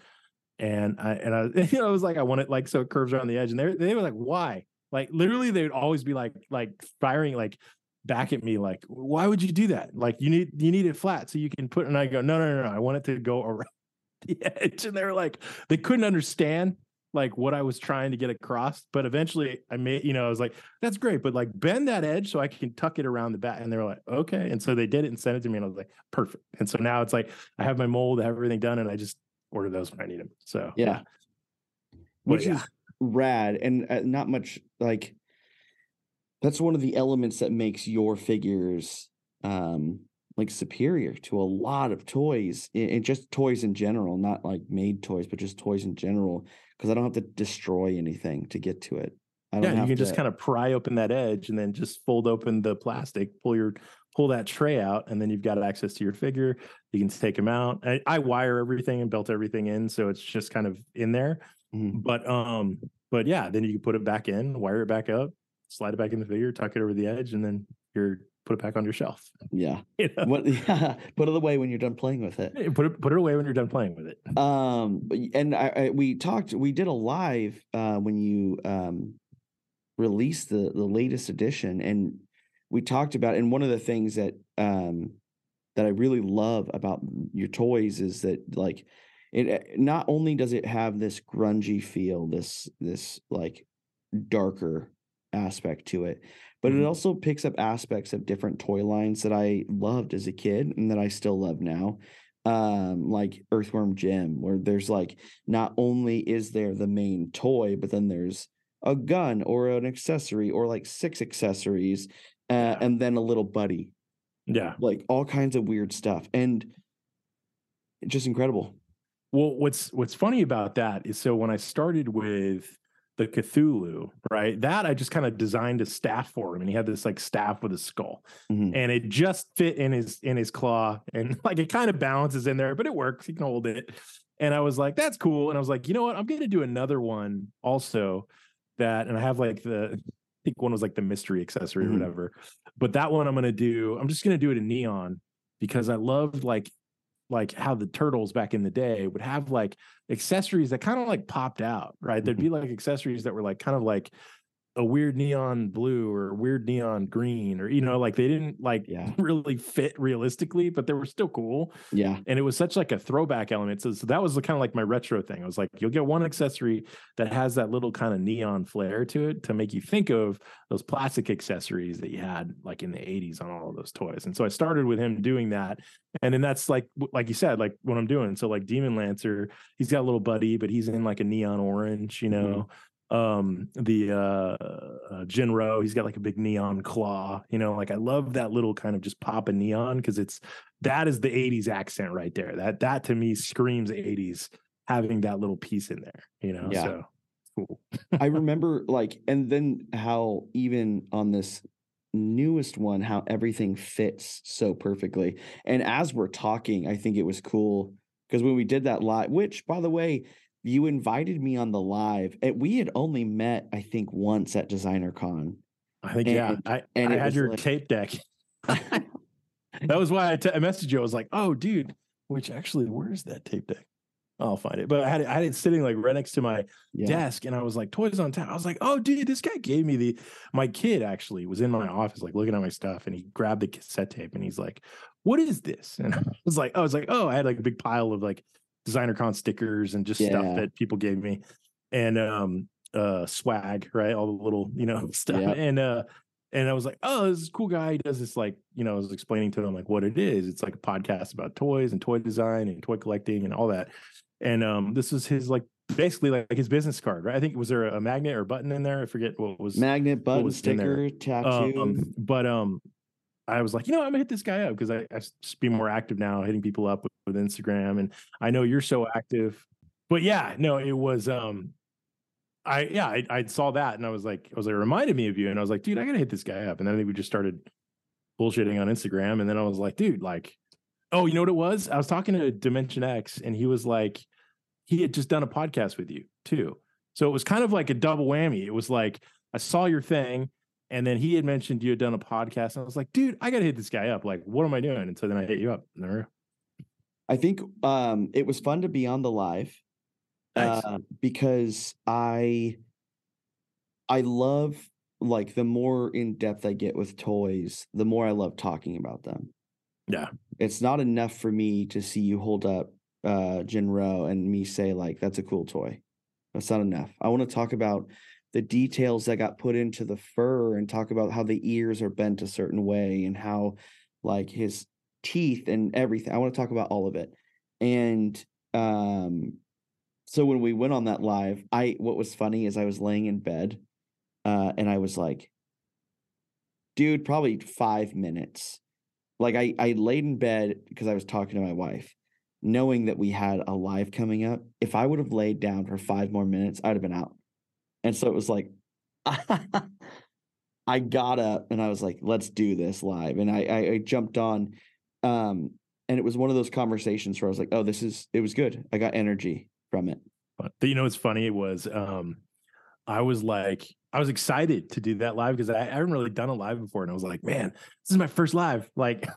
And I and I you know, I was like, I want it like so it curves around the edge. And they they were like, why? Like literally they would always be like like firing like back at me like why would you do that like you need you need it flat so you can put and i go no no no no i want it to go around the edge and they were like they couldn't understand like what I was trying to get across. But eventually I made, you know, I was like, that's great, but like bend that edge so I can tuck it around the back. And they were like, okay. And so they did it and sent it to me. And I was like, perfect. And so now it's like I have my mold, I have everything done, and I just order those when I need them. So Yeah. Which yeah. is rad and uh, not much like that's one of the elements that makes your figures um like superior to a lot of toys and just toys in general not like made toys but just toys in general because i don't have to destroy anything to get to it i don't yeah, you can just kind of pry open that edge and then just fold open the plastic, pull your pull that tray out, and then you've got access to your figure. You can take them out. I, I wire everything and belt everything in, so it's just kind of in there. Mhm. But um, but yeah, then you can put it back in, wire it back up, slide it back in the figure, tuck it over the edge, and then you're put it back on your shelf. yeah You know? what yeah put it away when you're done playing with it Put it put it away when you're done playing with it. um and I, I we talked we did a live uh when you um released the the latest edition and we talked about and one of the things that um that I really love about your toys is that like it uh, not only does it have this grungy feel this this like darker aspect to it but it Mhm. also picks up aspects of different toy lines that I loved as a kid and that I still love now um like earthworm jim where there's like not only is there the main toy but then there's a gun or an accessory or like six accessories uh, and then a little buddy Yeah. like all kinds of weird stuff and just incredible Well, what's what's funny about that is so when I started with the Cthulhu, right? That I just kind of designed a staff for him, and he had this like staff with a skull, Mhm. and it just fit in his in his claw, and like it kind of balances in there, but it works. He can hold it, and I was like, that's cool. And I was like, you know what? I'm going to do another one also that, and I have like the. I think one was like the mystery accessory Mhm. or whatever, but that one I'm gonna do. I'm just gonna do it in neon because I loved like like how the turtles back in the day would have like accessories that kind of like popped out, right? There'd mm-hmm. be like accessories that were like kind of like a weird neon blue or weird neon green, or you know, like they didn't like Yeah. really fit realistically, but they were still cool. yeah And it was such like a throwback element. So, so that was kind of like my retro thing. I was like, you'll get one accessory that has that little kind of neon flair to it to make you think of those plastic accessories that you had like in the 80s on all of those toys. And so I started with him doing that. And then that's like like you said, like what I'm doing. So like Demon Lancer, he's got a little buddy, but he's in like a neon orange, you mm-hmm. know. Um the uh, uh Jinro, he's got like a big neon claw, you know, like I love that little kind of just pop of neon because it's that is the 80s accent right there. That that to me screams 80s having that little piece in there, you know. Yeah. So cool. I remember like, and then how even on this newest one, how everything fits so perfectly. And as we're talking, I think it was cool because when we did that live, which by the way, you invited me on the live, and we had only met, I think, once at Designer Con. I think yeah. I, and I had your like- tape deck. that was why I te- I messaged you. I was like, oh dude, which actually where's that tape deck? I'll find it. But I had it, I had it sitting like right next to my Yeah. desk and I was like, toys on tap. I was like, oh, dude, this guy gave me the. My kid actually was in my office, like looking at my stuff, and he grabbed the cassette tape and he's like, what is this? And I was like, I was like, oh, I had like a big pile of like designer con stickers and just Yeah. stuff that people gave me and um uh swag, right? All the little, you know, stuff. Yep. And uh and I was like, oh, this is cool guy. He does this like, you know, I was explaining to him like what it is. It's like a podcast about toys and toy design and toy collecting and all that. And um, this is his like basically like his business card, right? I think was there a magnet or button in there? I forget what was Magnet, button, was sticker, tattoo. um, but um, I was like, you know, I'm gonna hit this guy up because I, I just be more active now, hitting people up with, with Instagram, and I know you're so active. But yeah, no, it was um, I yeah, I, I saw that and I was like, I was like, reminded me of you, and I was like, dude, I gotta hit this guy up, and then I think we just started bullshitting on Instagram, and then I was like, dude, like, oh, you know what it was? I was talking to Dimension X, and he was like, he had just done a podcast with you too, so it was kind of like a double whammy. It was like I saw your thing. And then he had mentioned you had done a podcast. And I was like, dude, I gotta hit this guy up. Like, what am I doing? And so then I hit you up. I think um, it was fun to be on the live Nice. uh, because I I love like the more in depth I get with toys, the more I love talking about them. Yeah. It's not enough for me to see you hold up uh Jinro and me say like that's a cool toy. That's not enough. I want to talk about the details that got put into the fur and talk about how the ears are bent a certain way and how like his teeth and everything. I want to talk about all of it. And um so when we went on that live, I what was funny is I was laying in bed uh and I was like dude, probably 5 minutes. Like I I laid in bed because I was talking to my wife knowing that we had a live coming up. If I would have laid down for 5 more minutes, I'd have been out. And so it was like I got up and I was like, let's do this live. And I, I, I jumped on. Um, and it was one of those conversations where I was like, oh, this is it was good. I got energy from it. But you know, what's funny was um I was like, I was excited to do that live because I, I haven't really done a live before. And I was like, man, this is my first live. Like I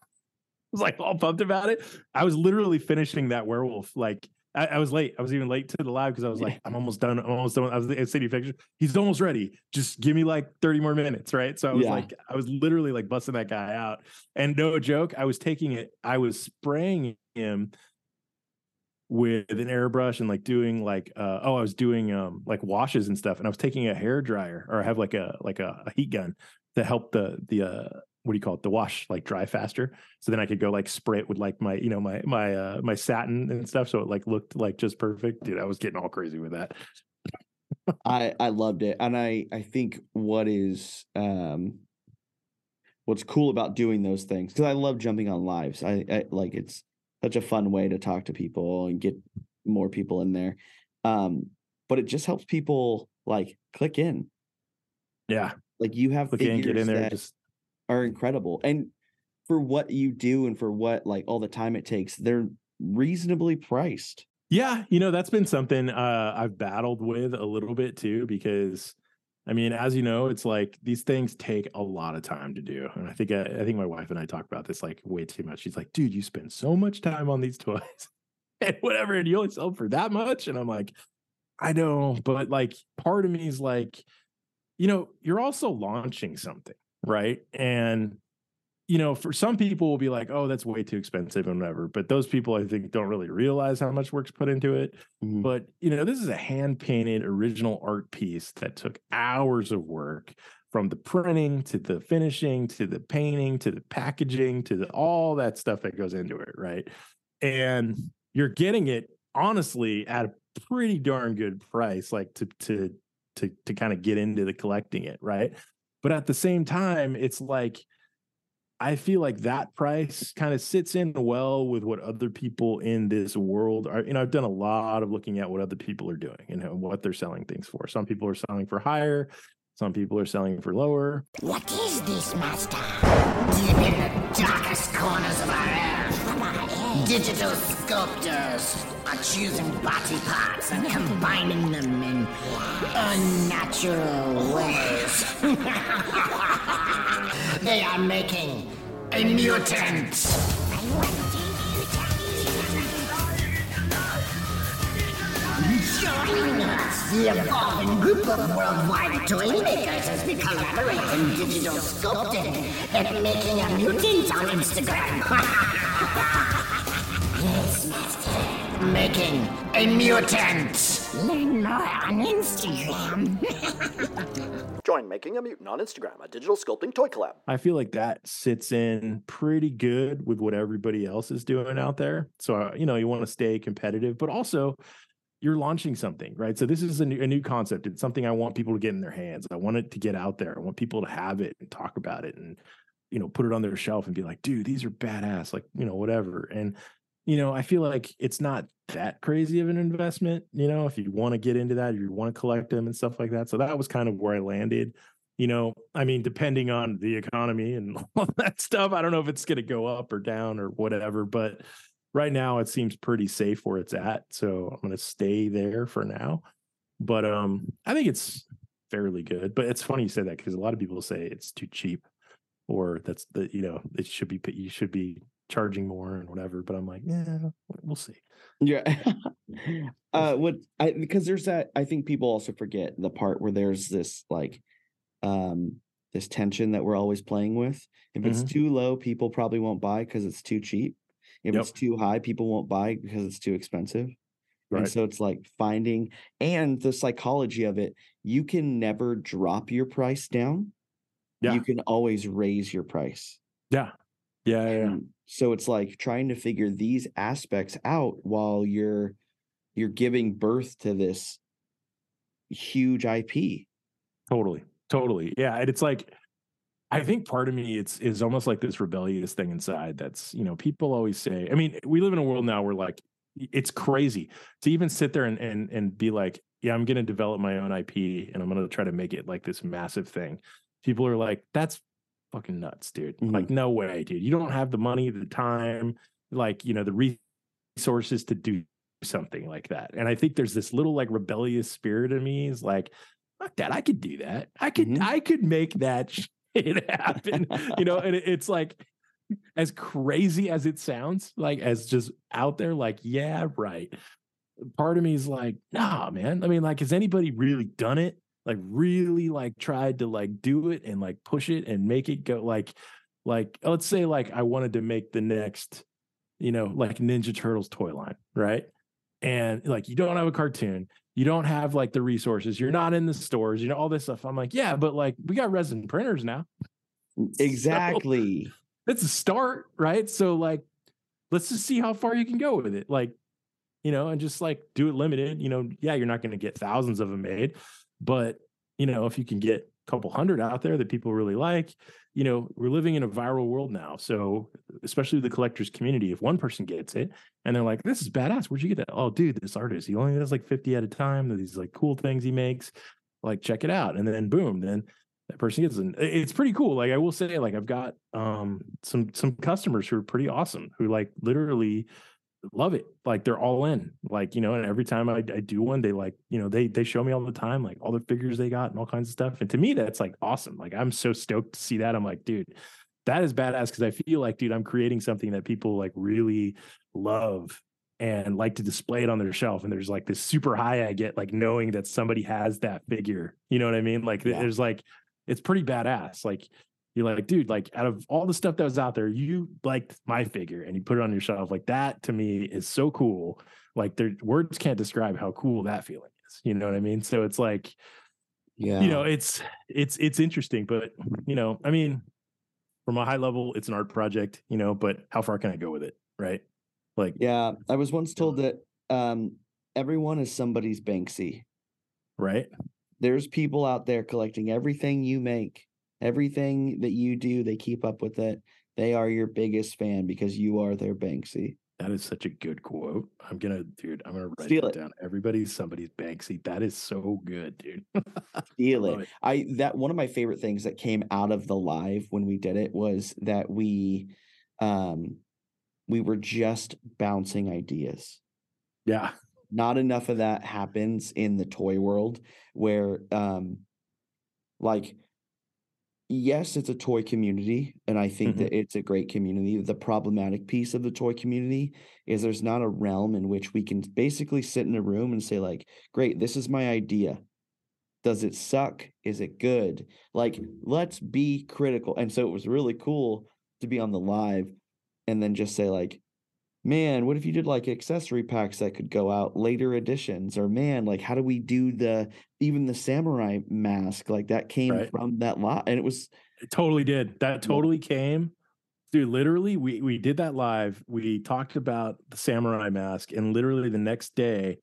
was like all pumped about it. I was literally finishing that werewolf like I, I, was late. I was even late to the live because I was like, I'm almost done. I'm almost done. I was at City Pictures. He's almost ready. Just give me like 30 more minutes, right? So I was yeah. like, I was literally like busting that guy out. And no joke, I was taking it. I was spraying him with an airbrush and like doing like uh oh I was doing um like washes and stuff and I was taking a hair dryer or I have like a like a, a heat gun to help the the uh what do you call it? The wash like dry faster. So then i could go like spray it with like my you know my my uh my satin and stuff so it like looked like just perfect. Dude i was getting all crazy with that. I i loved it and i i think what is um what's cool about doing those things because i love jumping on lives. I, I like it's such a fun way to talk to people and get more people in there um but it just helps people like click in. Yeah. Like you have click in, get in there just are incredible. And for what you do and for what like all the time it takes, they're reasonably priced. Yeah, you know, that's been something uh I've battled with a little bit too because I mean, as you know, it's like these things take a lot of time to do. And I think I, uh, I think my wife and I talk about this like way too much. She's like, "Dude, you spend so much time on these toys." and whatever, and you only sell for that much. And I'm like, I know, but like part of me is like, you know, you're also launching something right? And you know, for some people will be like, "Oh, that's way too expensive and whatever." But those people, I think, don't really realize how much work's put into it. Mm-hmm. But you know, this is a hand painted original art piece that took hours of work from the printing to the finishing to the painting to the packaging to the, all that stuff that goes into it, right? And you're getting it honestly at a pretty darn good price, like to to to to kind of get into the collecting it, right? But at the same time, it's like I feel like that price kind of sits in well with what other people in this world are. You know, I've done a lot of looking at what other people are doing and uh, what they're selling things for. Some people are selling for higher, some people are selling for lower. What is this, Master? Deep in the darkest corners of our earth, digital sculptors are choosing body parts and combining them in unnatural ways. they are making a mutant. Join us! The evolving group of worldwide toy makers as we collaborate in digital sculpting and making a mutant on Instagram. yes, Master making a mutant. Learn more on Instagram. Join Making a Mutant on Instagram, a digital sculpting toy collab. I feel like that sits in pretty good with what everybody else is doing out there. So, uh, you know, you want to stay competitive, but also you're launching something, right? So this is a new, a new concept. It's something I want people to get in their hands. I want it to get out there. I want people to have it and talk about it and you know put it on their shelf and be like, dude, these are badass. Like you know whatever. And you know, I feel like it's not that crazy of an investment, you know, if you want to get into that, you want to collect them and stuff like that. So that was kind of where I landed. You know, I mean, depending on the economy and all that stuff, I don't know if it's going to go up or down or whatever, but right now it seems pretty safe where it's at. So I'm going to stay there for now. But um I think it's fairly good. But it's funny you say that because a lot of people say it's too cheap or that's the you know it should be you should be charging more and whatever. But I'm like, yeah, we'll see. Yeah. uh, what I because there's that. I think people also forget the part where there's this like, um, this tension that we're always playing with. If it's mm-hmm. too low, people probably won't buy because it's too cheap. If yep. it's too high, people won't buy because it's too expensive. And Right. so it's like finding and the psychology of it, you can never drop your price down. Yeah. You can always raise your price. Yeah. Yeah. yeah, yeah. So it's like trying to figure these aspects out while you're you're giving birth to this huge IP. Totally. Totally. Yeah. And it's like, I think part of me it's is almost like this rebellious thing inside that's, you know, people always say, I mean, we live in a world now where like it's crazy to even sit there and and and be like, yeah, I'm gonna develop my own IP and I'm gonna try to make it like this massive thing. People are like, that's fucking nuts, dude. Mhm. Like, no way, dude. You don't have the money, the time, like, you know, the resources to do something like that. And I think there's this little like rebellious spirit in me is like, fuck that. I could do that. I could, Mhm. I could make that shit happen. you know, and it- it's like as crazy as it sounds, like as just out there, like, yeah, right. Part of me is like, nah, man. I mean, like, has anybody really done it? Like, really like tried to like do it and like push it and make it go like, like, let's say like I wanted to make the next, you know, like Ninja Turtles toy line, right? And like you don't have a cartoon, you don't have like the resources, you're not in the stores, you know, all this stuff. I'm like, yeah, but like we got resin printers now. Exactly. It's a start, right? So like let's just see how far you can go with it. Like, you know, and just like do it limited. You know, yeah, you're not going to get thousands of them made, but you know, if you can get a couple hundred out there that people really like, you know, we're living in a viral world now. So, especially the collectors community, if one person gets it and they're like, this is badass, where'd you get that? Oh, dude, this artist, he only does like 50 at a time. These like cool things he makes. Like, check it out. And then boom, then that person gets it. It's pretty cool. Like I will say, like I've got um some some customers who are pretty awesome who like literally love it. Like they're all in. Like, you know, and every time I, I do one, they like, you know, they they show me all the time, like all the figures they got and all kinds of stuff. And to me, that's like awesome. Like I'm so stoked to see that. I'm like, dude, that is badass because I feel like, dude, I'm creating something that people like really love and like to display it on their shelf. And there's like this super high I get like knowing that somebody has that figure. You know what I mean? Like Yeah. there's like it's pretty badass. Like you're like, dude, like out of all the stuff that was out there, you liked my figure and you put it on your shelf. Like that to me is so cool. Like there words can't describe how cool that feeling is. You know what I mean? So it's like, Yeah. you know, it's it's it's interesting, but you know, I mean, from a high level, it's an art project, you know, but how far can I go with it? Right. Like, yeah. I was once told that um everyone is somebody's Banksy. right. There's people out there collecting everything you make, everything that you do, they keep up with it. They are your biggest fan because you are their Banksy. That is such a good quote. I'm gonna, dude, I'm gonna write Steal that it. down. Everybody's somebody's Banksy. That is so good, dude. Feel Love it. it. I that one of my favorite things that came out of the live when we did it was that we um we were just bouncing ideas. yeah. Not enough of that happens in the toy world where um like yes, it's a toy community and I think Mhm. that it's a great community. The problematic piece of the toy community is there's not a realm in which we can basically sit in a room and say like, "Great, this is my idea." does it suck is it good like let's be critical and so it was really cool to be on the live and then just say like man what if you did like accessory packs that could go out later editions or man like how do we do the even the samurai mask like that came Right. from that lot and it was It totally did. That totally came. Dude, literally, we we did that live. We talked about the samurai mask, and literally the next day,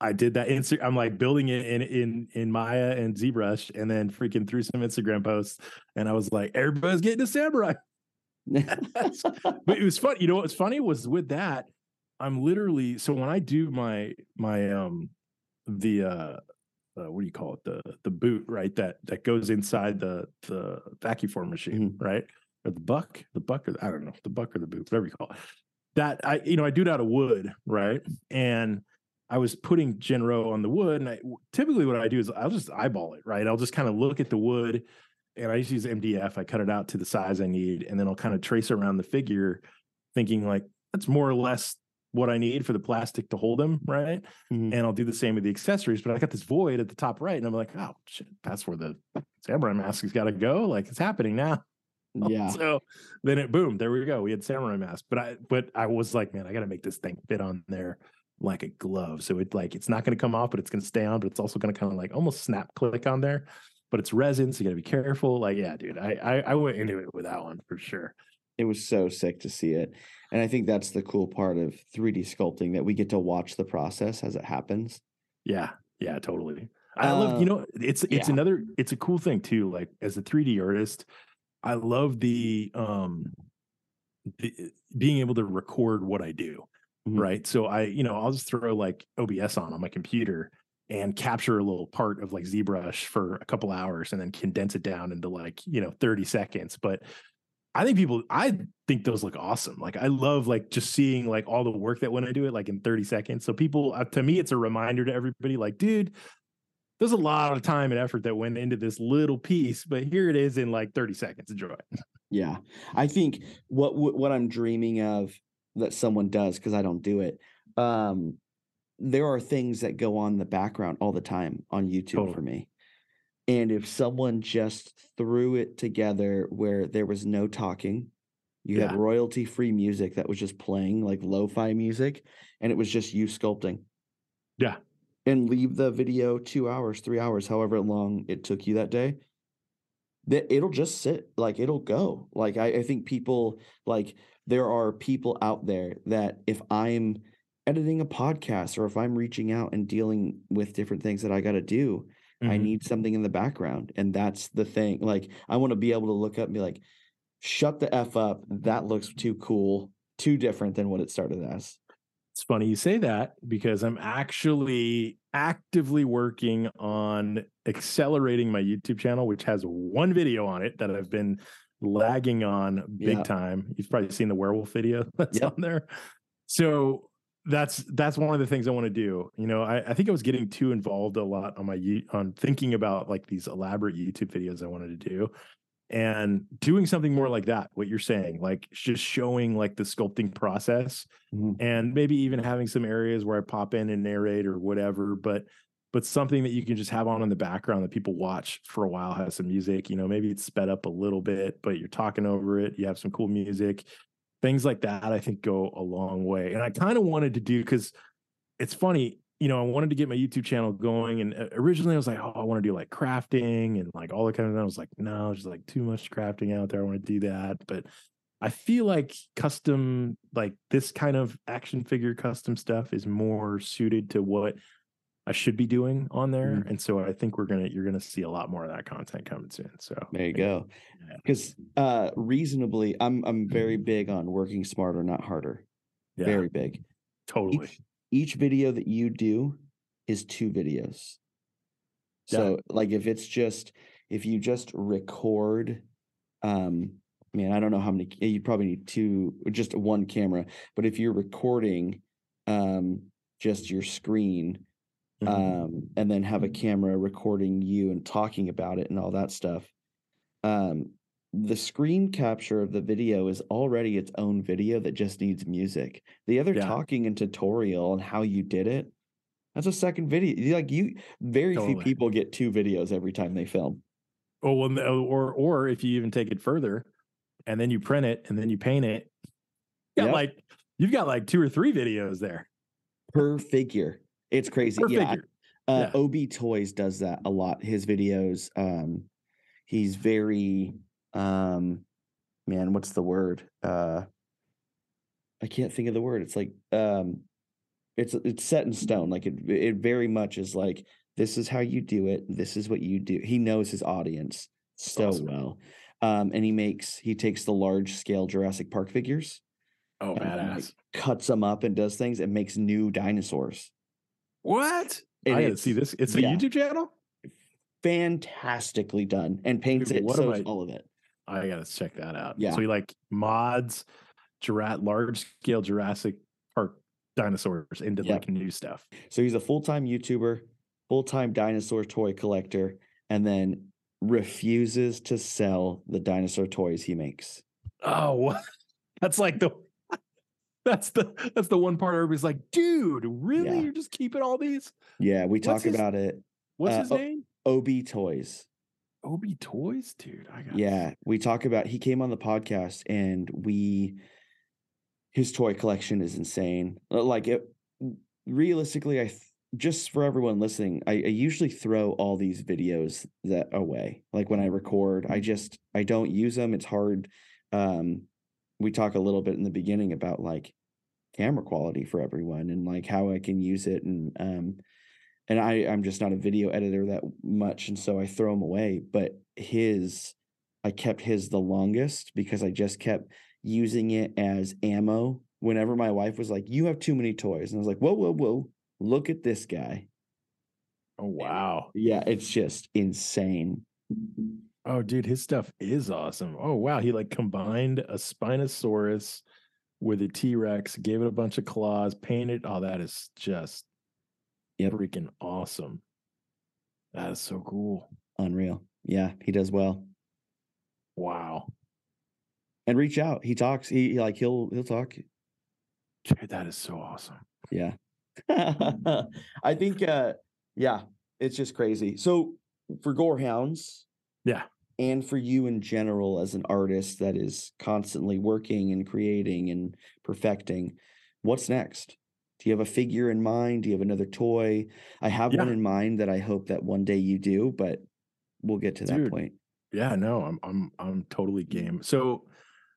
I did that. Insta- I'm like building it in in in Maya and ZBrush, and then freaking threw some Instagram posts, and I was like, everybody's getting a samurai. but it was fun. You know what's funny was with that, I'm literally so when I do my my um the uh, uh what do you call it? The the boot right that that goes inside the the vacuum form machine right? Or the buck the buck or the, I don't know the buck or the boot whatever you call it. That I you know I do it out of wood right? And I was putting Jinro on the wood and I typically what I do is I'll just eyeball it right? I'll just kind of look at the wood and I just use MDF I cut it out to the size I need and then I'll kind of trace around the figure thinking like that's more or less what I need for the plastic to hold them, right? Mhm. And I'll do the same with the accessories, but I got this void at the top right, and I'm like, oh shit, that's where the samurai mask has got to go. Like it's happening now. yeah So then it boom, there we go. We had samurai mask, but I but I was like, man, I got to make this thing fit on there like a glove. So it like it's not going to come off, but it's going to stay on, but it's also going to kind of like almost snap click on there. But it's resin, so you got to be careful. Like, yeah, dude, I, I I went into it with that one for sure. It was so sick to see it. And I think that's the cool part of 3D sculpting that we get to watch the process as it happens. Yeah, yeah, totally. I love, you Uh, know, it's it's yeah. another it's a cool thing too. Like as a 3D artist, I love the um the, being able to record what I do. Mhm. Right. So I, you know, I'll just throw like OBS on on my computer and capture a little part of like ZBrush for a couple hours and then condense it down into like, you know, 30 seconds. But I think people, I think those look awesome. Like I love like just seeing like all the work that when I do it like in 30 seconds. So people, uh, to me, it's a reminder to everybody like, dude, there's a lot of time and effort that went into this little piece, but here it is in like 30 seconds. Enjoy it. Yeah. I think what what I'm dreaming of that someone does because I don't do it. Um there are things that go on in the background all the time on YouTube for me. And if someone just threw it together where there was no talking, you had royalty free music that was just playing like lo-fi music and it was just you sculpting Yeah. and leave the video 2 hours, 3 hours, however long it took you that day that it'll just sit like it'll go like I, I think people like there are people out there that if i'm editing a podcast or if i'm reaching out and dealing with different things that i got to do i Mhm. need something in the background and that's the thing like i want to be able to look up and be like shut the f up that looks too cool too different than what it started as It's funny you say that because I'm actually actively working on accelerating my YouTube channel, which has one video on it that I've been lagging on big Yeah. time. You've probably seen the werewolf video that's Yep. on there. So that's that's one of the things I want to do. You know, I, I think I was getting too involved a lot on my on thinking about like these elaborate YouTube videos I wanted to do and doing something more like that what you're saying like just showing like the sculpting process Mhm. and maybe even having some areas where i pop in and narrate or whatever but but something that you can just have on in the background that people watch for a while has some music you know maybe it's sped up a little bit but you're talking over it you have some cool music things like that i think go a long way and i kind of wanted to do because it's funny you know i wanted to get my youtube channel going and uh, originally i was like oh i want to do like crafting and like all that kind of i was like no there's like too much crafting out there i want to do that but i feel like custom like this kind of action figure custom stuff is more suited to what i should be doing on there and so i think we're gonna you're gonna see a lot more of that content coming soon so there you yeah. go Yeah. because uh reasonably i'm i'm very big on working smarter not harder yeah very big totally each, each video that you do is two videos. Yeah. So like if it's just if you just record um man, I don't know how many you probably need two just one camera, but if you're recording um just your screen Mhm. um and then have a camera recording you and talking about it and all that stuff um the screen capture of the video is already its own video that just needs music the other Yeah. talking and tutorial on how you did it that's a second video like you very few people get two videos every time they film Oh, well, or or if you even take it further, and then you print it and then you paint it, you got Yep. like you've got like two or three videos there per figure it's crazy yeah. Uh, Yeah. Ob Toys does that a lot. His videos, um, he's very, um, man, what's the word? Uh, I can't think of the word. It's like, um, it's it's set in stone. Like it, it very much is like this is how you do it. This is what you do. He knows his audience so awesome. well, um, and he makes he takes the large scale Jurassic Park figures, Oh, then, like, badass! cuts them up and does things and makes new dinosaurs. What? And I gotta see this. It's a yeah. YouTube channel. fantastically done and paints Dude, it what so I- all of it I gotta check that out. Yeah. So he like mods, Jura- large scale Jurassic Park dinosaurs into Yep. like new stuff. so he's a full-time youtuber full-time dinosaur toy collector and then refuses to sell the dinosaur toys he makes Oh, what? that's like the that's the that's the one part where everybody's like, dude, really? Yeah. You're just keeping all these? yeah we What's talk his- about it What's Uh, his name? ob toys OB Toys, dude. I got yeah we talk about he came on the podcast and we his toy collection is insane like it realistically, I th- just for everyone listening, I, I usually throw all these videos that away. Like when I record, I just I don't use them. It's hard. Um, we talk a little bit in the beginning about like camera quality for everyone and like how I can use it and um and I I'm just not a video editor that much and so I throw them away but his I kept his the longest because I just kept using it as ammo whenever my wife was like you have too many toys and I was like whoa whoa whoa look at this guy Oh wow. yeah it's just insane Oh, dude, his stuff is awesome. Oh wow, he like combined a Spinosaurus with a T Rex, gave it a bunch of claws, painted. Oh, that is just Yep. freaking awesome. That is so cool. unreal yeah he does well Wow, and reach out he talks he he, like he'll he'll talk dude, that is so awesome. Yeah. I think uh yeah, it's just crazy. So for Gorehoundz, Yeah. And for you in general as an artist that is constantly working and creating and perfecting, what's next? Do you have a figure in mind? Do you have another toy? I have one in mind that I hope that one day you do, but we'll get to that point. Yeah, no, I'm I'm I'm totally mm-hmm. game. So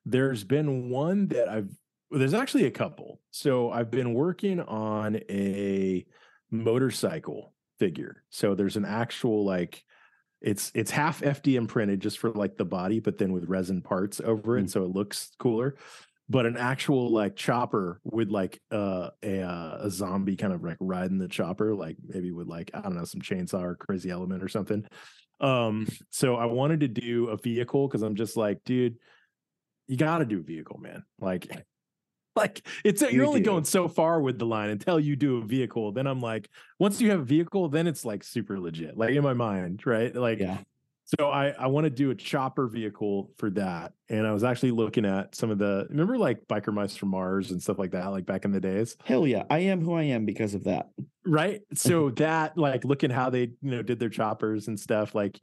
there's been one that I've well, there's actually a couple. So I've been working on a motorcycle figure. So there's an actual like it's it's half FDM printed just for like the body, but then with resin parts over it, Mm. so it looks cooler. But an actual like chopper with like uh, a uh, a zombie kind of like riding the chopper, like maybe with like I don't know some chainsaw or crazy element or something. Um, so I wanted to do a vehicle because I'm just like, dude, you got to do a vehicle, man. Like, like it's You you're only do. going so far with the line until you do a vehicle. Then I'm like, once you have a vehicle, then it's like super legit. Like in my mind, right? Like, Yeah. so I I want to do a chopper vehicle for that, and I was actually looking at some of the remember like biker mice from Mars and stuff like that, like back in the days Hell yeah. I am who I am because of that. right so that like looking how they you know did their choppers and stuff like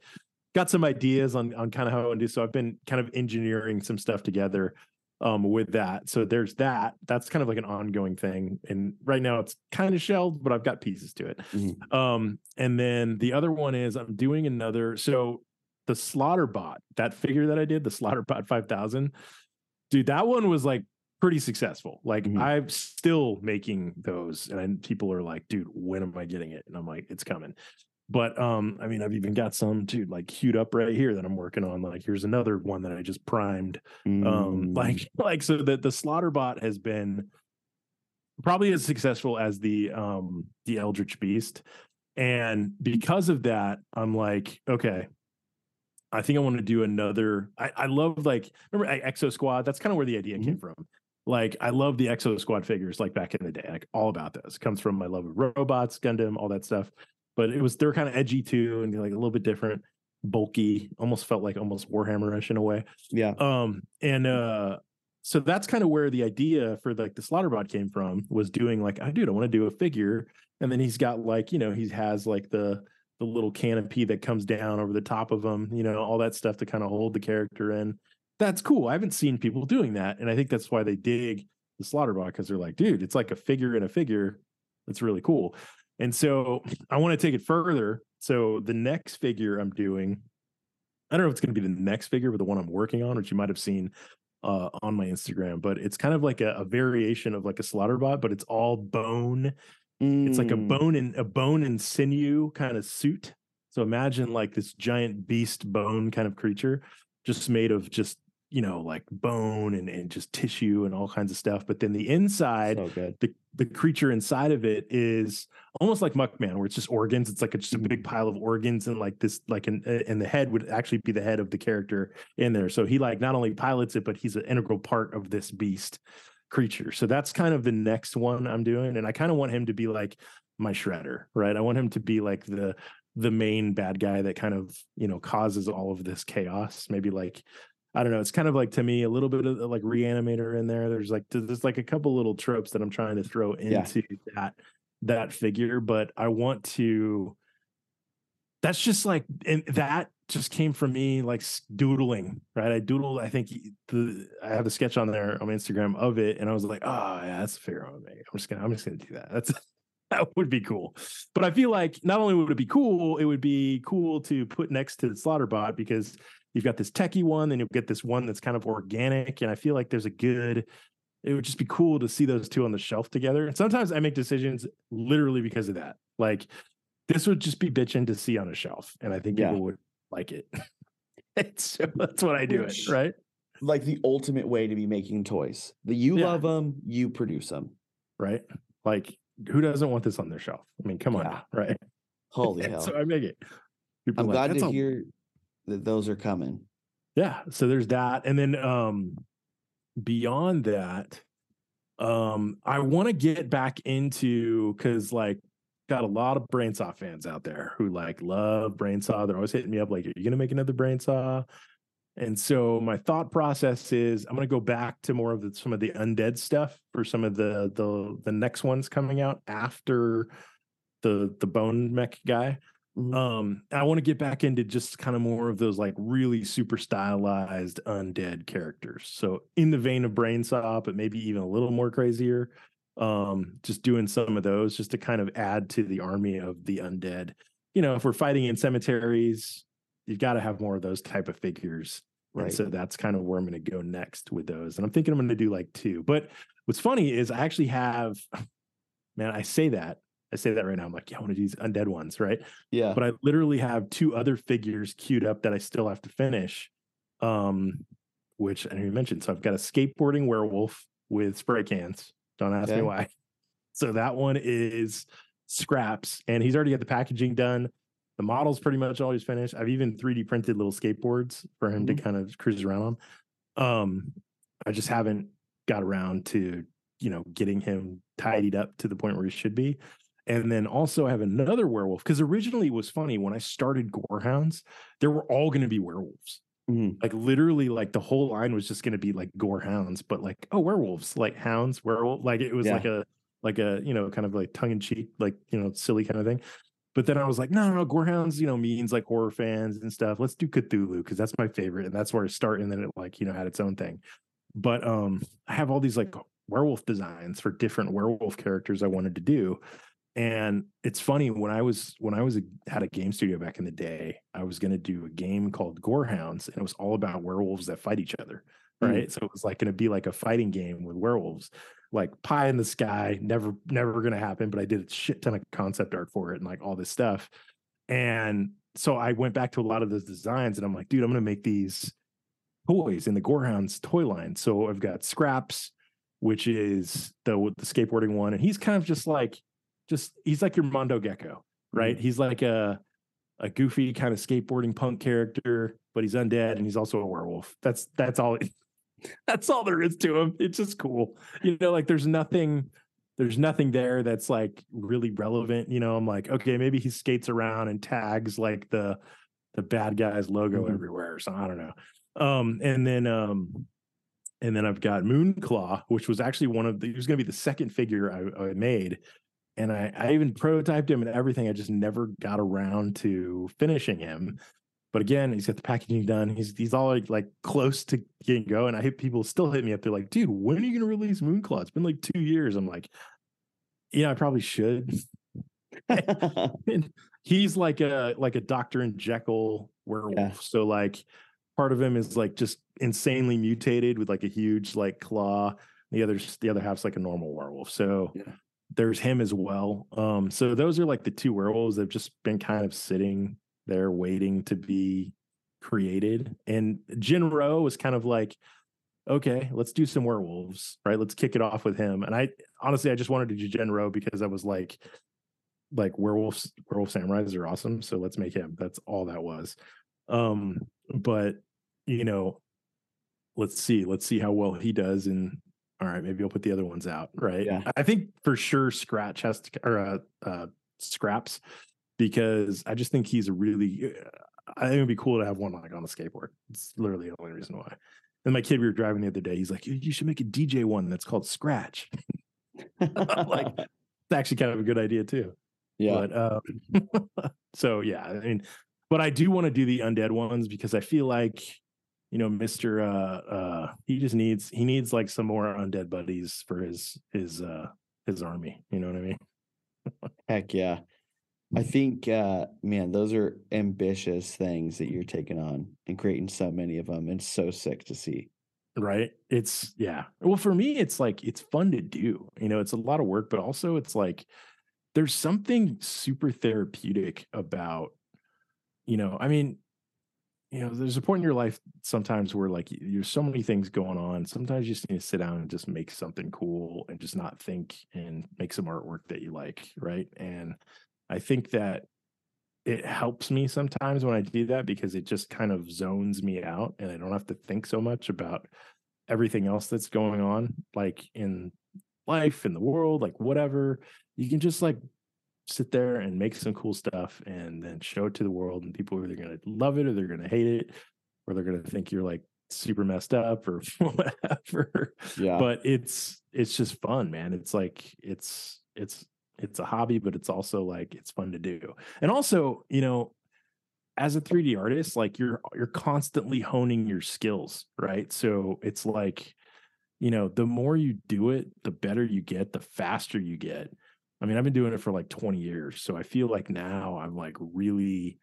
got some ideas on on kind of how i want to do so i've been kind of engineering some stuff together um with that. So there's that. That's kind of like an ongoing thing and right now it's kind of shelved but i've got pieces to it. Mhm. um and then the other one is i'm doing another so the slaughterbot that figure that i did the slaughterbot 5000 dude that one was like pretty successful. Like Mhm. i'm still making those and people are like dude when am i getting it? And i'm like it's coming but um i mean i've even got some dude like queued up right here that i'm working on like here's another one that i just primed um Mm, like like so that the slaughterbot has been probably as successful as the um the eldritch beast. And because of that i'm like okay i think i want to do another i, I love like remember exo squad? That's kind of where the idea came from. Like i love the exo squad figures like back in the day like all about those. Comes from my love of robots gundam all that stuff but it was they're kind of edgy too and like a little bit different bulky almost felt like almost warhammer-ish in a way. Yeah. um and uh so that's kind of where the idea for like the slaughterbot came from was doing like i dude i want to do a figure and then he's got like you know he has like the the little canopy that comes down over the top of him you know all that stuff to kind of hold the character in. That's cool i haven't seen people doing that and i think that's why they dig the slaughterbot because they're like dude it's like a figure in a figure that's really cool and so i want to take it further so the next figure i'm doing I don't know if it's going to be the next figure, but the one I'm working on, which you might have seen uh, on my Instagram, but it's kind of like a, a variation of like a slaughterbot, but it's all bone. It's like a Mm, bone and a bone and sinew kind of suit. So imagine like this giant beast bone kind of creature, just made of just you know like bone and, and just tissue and all kinds of stuff. But then the inside, so the the creature inside of it is almost like Muckman, where it's just organs. It's like a, just a big mm. pile of organs, and like this, like an and the head would actually be the head of the character in there. So he like not only pilots it, but he's an integral part of this beast creature. So that's kind of the next one I'm doing, and I kind of want him to be like my shredder, right? I want him to be like the the main bad guy that kind of you know causes all of this chaos. Maybe like I don't know. It's kind of like to me a little bit of like reanimator in there. There's like there's like a couple little tropes that I'm trying to throw Yeah. into that that figure, but I want to. That's just like and that just came from me like doodling, right? I doodled. I think the I have a sketch on there on my Instagram of it, and I was like, oh yeah, that's a figure I'm gonna make. I'm just gonna I'm just gonna do that. That's that would be cool. But I feel like not only would it be cool, it would be cool to put next to the Slaughterbot because you've got this techie one, then you'll get this one that's kind of organic. And I feel like there's a good, it would just be cool to see those two on the shelf together. And sometimes I make decisions literally because of that. Like this would just be bitching to see on a shelf. And I think Yeah. people would like it. so that's what I do it, right? Like the ultimate way to be making toys. That you Yeah. love them, you produce them. Right. Like who doesn't want this on their shelf? I mean, come on, Yeah. now, right? Holy hell! So I make it. People I'm like, glad to hear that those are coming. yeah so there's that and then um beyond that um i want to get back into because like got a lot of brainsaw fans out there who like love brainsaw. They're always hitting me up like are you gonna make another brainsaw? And so my thought process is i'm gonna go back to more of the, some of the undead stuff for some of the the the next ones coming out after the the bone mech guy Mhm. um, I want to get back into just kind of more of those like really super stylized undead characters. So in the vein of Brain Brainsaw, but maybe even a little more crazier. Um, just doing some of those just to kind of add to the army of the undead. You know, if we're fighting in cemeteries, you've got to have more of those type of figures. And Right. so that's kind of where I'm going to go next with those. And I'm thinking I'm going to do like two. But what's funny is I actually have, man, I say that. I say that right now. I'm like, yeah, I want to do these undead ones, right? Yeah. but I literally have two other figures queued up that I still have to finish. Um, which I didn't mention. So I've got a skateboarding werewolf with spray cans. Don't ask Okay. me why. So that one is scraps, and he's already got the packaging done. The model's pretty much always finished. I've even 3D printed little skateboards for him to kind of cruise around on. Um, I just haven't got around to, you know, getting him tidied up to the point where he should be. And then also I have another werewolf because originally it was funny when I started Gorehoundz, there were all going to be werewolves. Mhm. Like literally, like the whole line was just going to be like Gorehoundz, but like oh werewolves, like hounds, werewolf, like it was Yeah. like a like a you know kind of like tongue in cheek, like you know silly kind of thing. But then I was like, no, no, no, Gorehoundz, you know, means like horror fans and stuff. Let's do Cthulhu because that's my favorite, and that's where I start. And then it like you know had its own thing. But um, I have all these like werewolf designs for different werewolf characters I wanted to do. And it's funny when I was when I was a, had a game studio back in the day, I was going to do a game called Gorehoundz, and it was all about werewolves that fight each other. Mm. Right, so it was like going to be like a fighting game with werewolves, like pie in the sky. Never, never going to happen. But I did a shit ton of concept art for it and like all this stuff. And so I went back to a lot of those designs, and I'm like, dude, I'm going to make these toys in the Gorehoundz toy line. So I've got Scraps, which is the the skateboarding one, and he's kind of just like just he's like your Mondo Gecko, right? He's like a a goofy kind of skateboarding punk character, but he's undead and he's also a werewolf. That's that's all that's all there is to him. It's just cool. You know, like there's nothing there's nothing there that's like really relevant. You know, I'm like, okay, maybe he skates around and tags like the the bad guy's logo Mhm. everywhere. So I don't know. Um, and then um and then I've got Moonclaw, which was actually one of the, he was going to be the second figure I, I made. And I, I even prototyped him and everything. I just never got around to finishing him. But again, he's got the packaging done. He's he's all like, like close to getting go. And I hit people still hit me up. They're like, dude, when are you gonna release Moonclaw? It's been like two years. I'm like, yeah, I probably should. He's like a like a Dr. and Jekyll werewolf. So like part of him is like just insanely mutated with like a huge like claw. The other the other half's like a normal werewolf. So Yeah. There's him as well. Um, so those are like the two werewolves that have just been kind of sitting there waiting to be created. And Jinro was kind of like, okay, let's do some werewolves, right? Let's kick it off with him. And I honestly I just wanted to do Jinro because I was like, like werewolves, werewolf samurais are awesome. So let's make him. That's all that was. Um, but you know, let's see, let's see how well he does. And all right, maybe I'll put the other ones out. Right. Yeah. I think for sure Scratch has to or uh, uh scraps because I just think he's a really I think it'd be cool to have one like on a skateboard. It's literally the only reason why. And my kid we were driving the other day, he's like, you should make a DJ one that's called Scratch. like it's actually kind of a good idea too. yeah. But um, so yeah, I mean, but I do want to do the undead ones because I feel like you know, Mister uh uh he just needs he needs like some more undead buddies for his his uh his army. You know what I mean? Heck yeah. I think, uh, man, those are ambitious things that you're taking on and creating so many of them. And so sick to see. right it's yeah well for me it's like it's fun to do you know it's a lot of work but also it's like there's something super therapeutic about you know i mean you know there's a point in your life sometimes where like there's so many things going on sometimes you just need to sit down and just make something cool and just not think and make some artwork that you like right and i think that it helps me sometimes when I do that because it just kind of zones me out and I don't have to think so much about everything else that's going on, like in life, in the world, like whatever. You can just like sit there and make some cool stuff and then show it to the world, and people are either going to love it or they're going to hate it or they're going to think you're like super messed up or whatever. Yeah. But it's it's just fun, man. It's like it's it's it's a hobby, but it's also like it's fun to do. And also, you know, as a 3D artist, like you're you're constantly honing your skills, right? So it's like, you know, the more you do it, the better you get, the faster you get. I mean, I've been doing it for like 20 years. So I feel like now I'm like really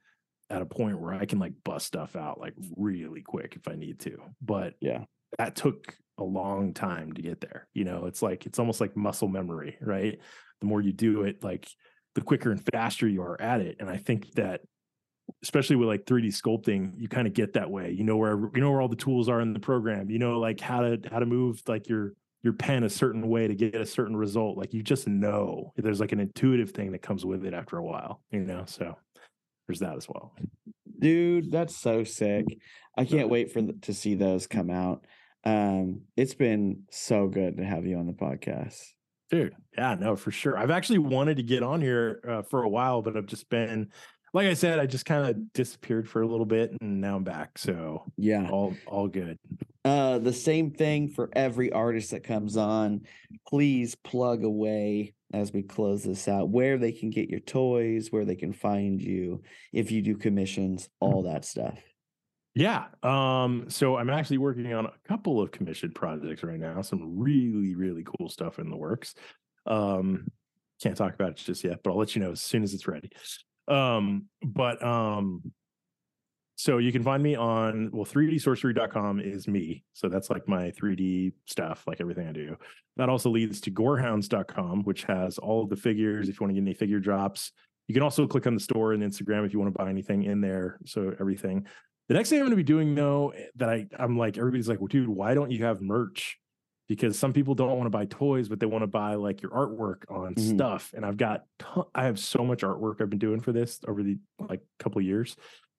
at a point where I can like bust stuff out like really quick if I need to. But Yeah. that took a long time to get there. You know, it's like it's almost like muscle memory, right? The more you do it, like the quicker and faster you are at it. And I think that especially with like 3D sculpting, you kind of get that way. You know where you know where all the tools are in the program. You know like how to how to move like your your pen a certain way to get a certain result. Like you just know there's like an intuitive thing that comes with it after a while, you know. So there's that as well. Dude, that's so sick. I can't wait for to see those come out. Um, it's been so good to have you on the podcast. Dude, yeah, no, for sure. I've actually wanted to get on here uh, for a while, but I've just been, like I said, I just kind of disappeared for a little bit, and now I'm back. So Yeah. all all good. Uh, the same thing for every artist that comes on. Please plug away as we close this out where they can get your toys, where they can find you, if you do commissions, all that stuff. Yeah. Um, so I'm actually working on a couple of commissioned projects right now, some really, really cool stuff in the works. Um, can't talk about it just yet, but I'll let you know as soon as it's ready. Um, but um so you can find me on well 3dsorcery.com is me. So that's like my 3d stuff like everything i do. That also leads to gorehoundz.com which has all of the figures. If you want to get any figure drops you can also click on the store and instagram if you want to buy anything in there so everything. The next thing i'm going to be doing though that i i'm like everybody's like well dude why don't you have merch because some people don't want to buy toys but they want to buy like your artwork on Mhm. stuff and i've got ton- i have so much artwork i've been doing for this over the like couple of years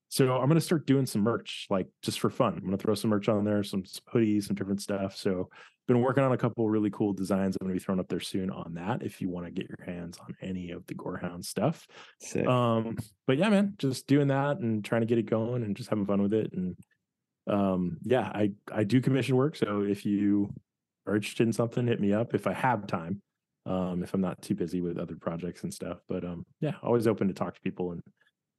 so I'm gonna start doing some merch, like just for fun. I'm gonna throw some merch on there, some, hoodies, some different stuff. So been working on a couple really cool designs. I'm gonna be throwing up there soon on that. If you want to get your hands on any of the Gorehound stuff. Sick. Um, but yeah, man, just doing that and trying to get it going and just having fun with it. And um, yeah, I I do commission work. So if you interested in something, hit me up if I have time. Um, if I'm not too busy with other projects and stuff. But um, yeah, always open to talk to people and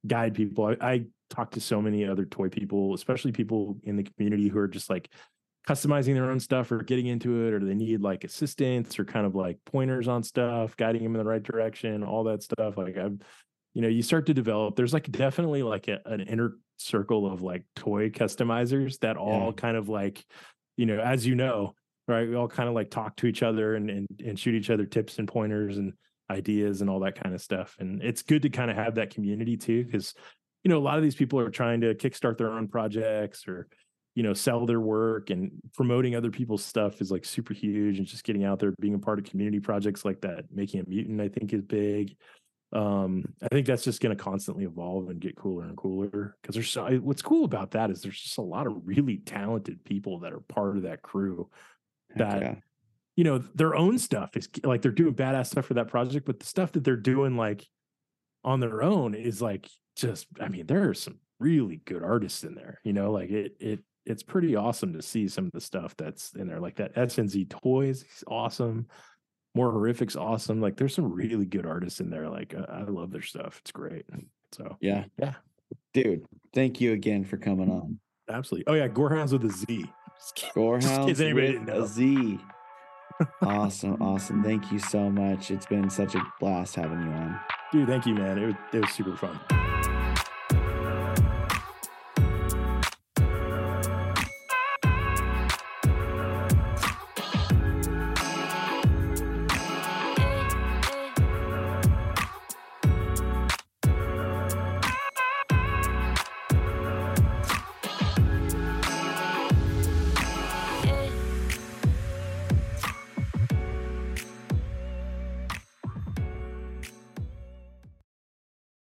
guide people. I, I talk to so many other toy people, especially people in the community who are just like customizing their own stuff or getting into it, or they need like assistance or kind of like pointers on stuff, guiding them in the right direction, all that stuff. Like I've, you know, you start to develop. There's like definitely like a, an inner circle of like toy customizers that all kind of like, you know, as you know, right? We all kind of like talk to each other and and, and shoot each other tips and pointers and ideas and all that kind of stuff. And it's good to kind of have that community too, because you know a lot of these people are trying to kickstart their own projects or you know sell their work and promoting other people's stuff is like super huge and just getting out there being a part of community projects like that making a mutant i think is big um i think that's just going to constantly evolve and get cooler and cooler because there's so what's cool about that is there's just a lot of really talented people that are part of that crew that yeah. you know their own stuff is like they're doing badass stuff for that project but the stuff that they're doing like on their own is like just i mean there are some really good artists in there you know like it it it's pretty awesome to see some of the stuff that's in there like that snz toys is awesome more horrific's awesome like there's some really good artists in there like uh, i love their stuff it's great so Yeah. yeah Dude, thank you again for coming on. absolutely oh yeah gorehoundz with a z Just kidding. Just in Gorehoundz case anybody with a. Z. awesome, awesome. Thank you so much. It's been such a blast having you on. Dude, thank you, man. It was, it was super fun.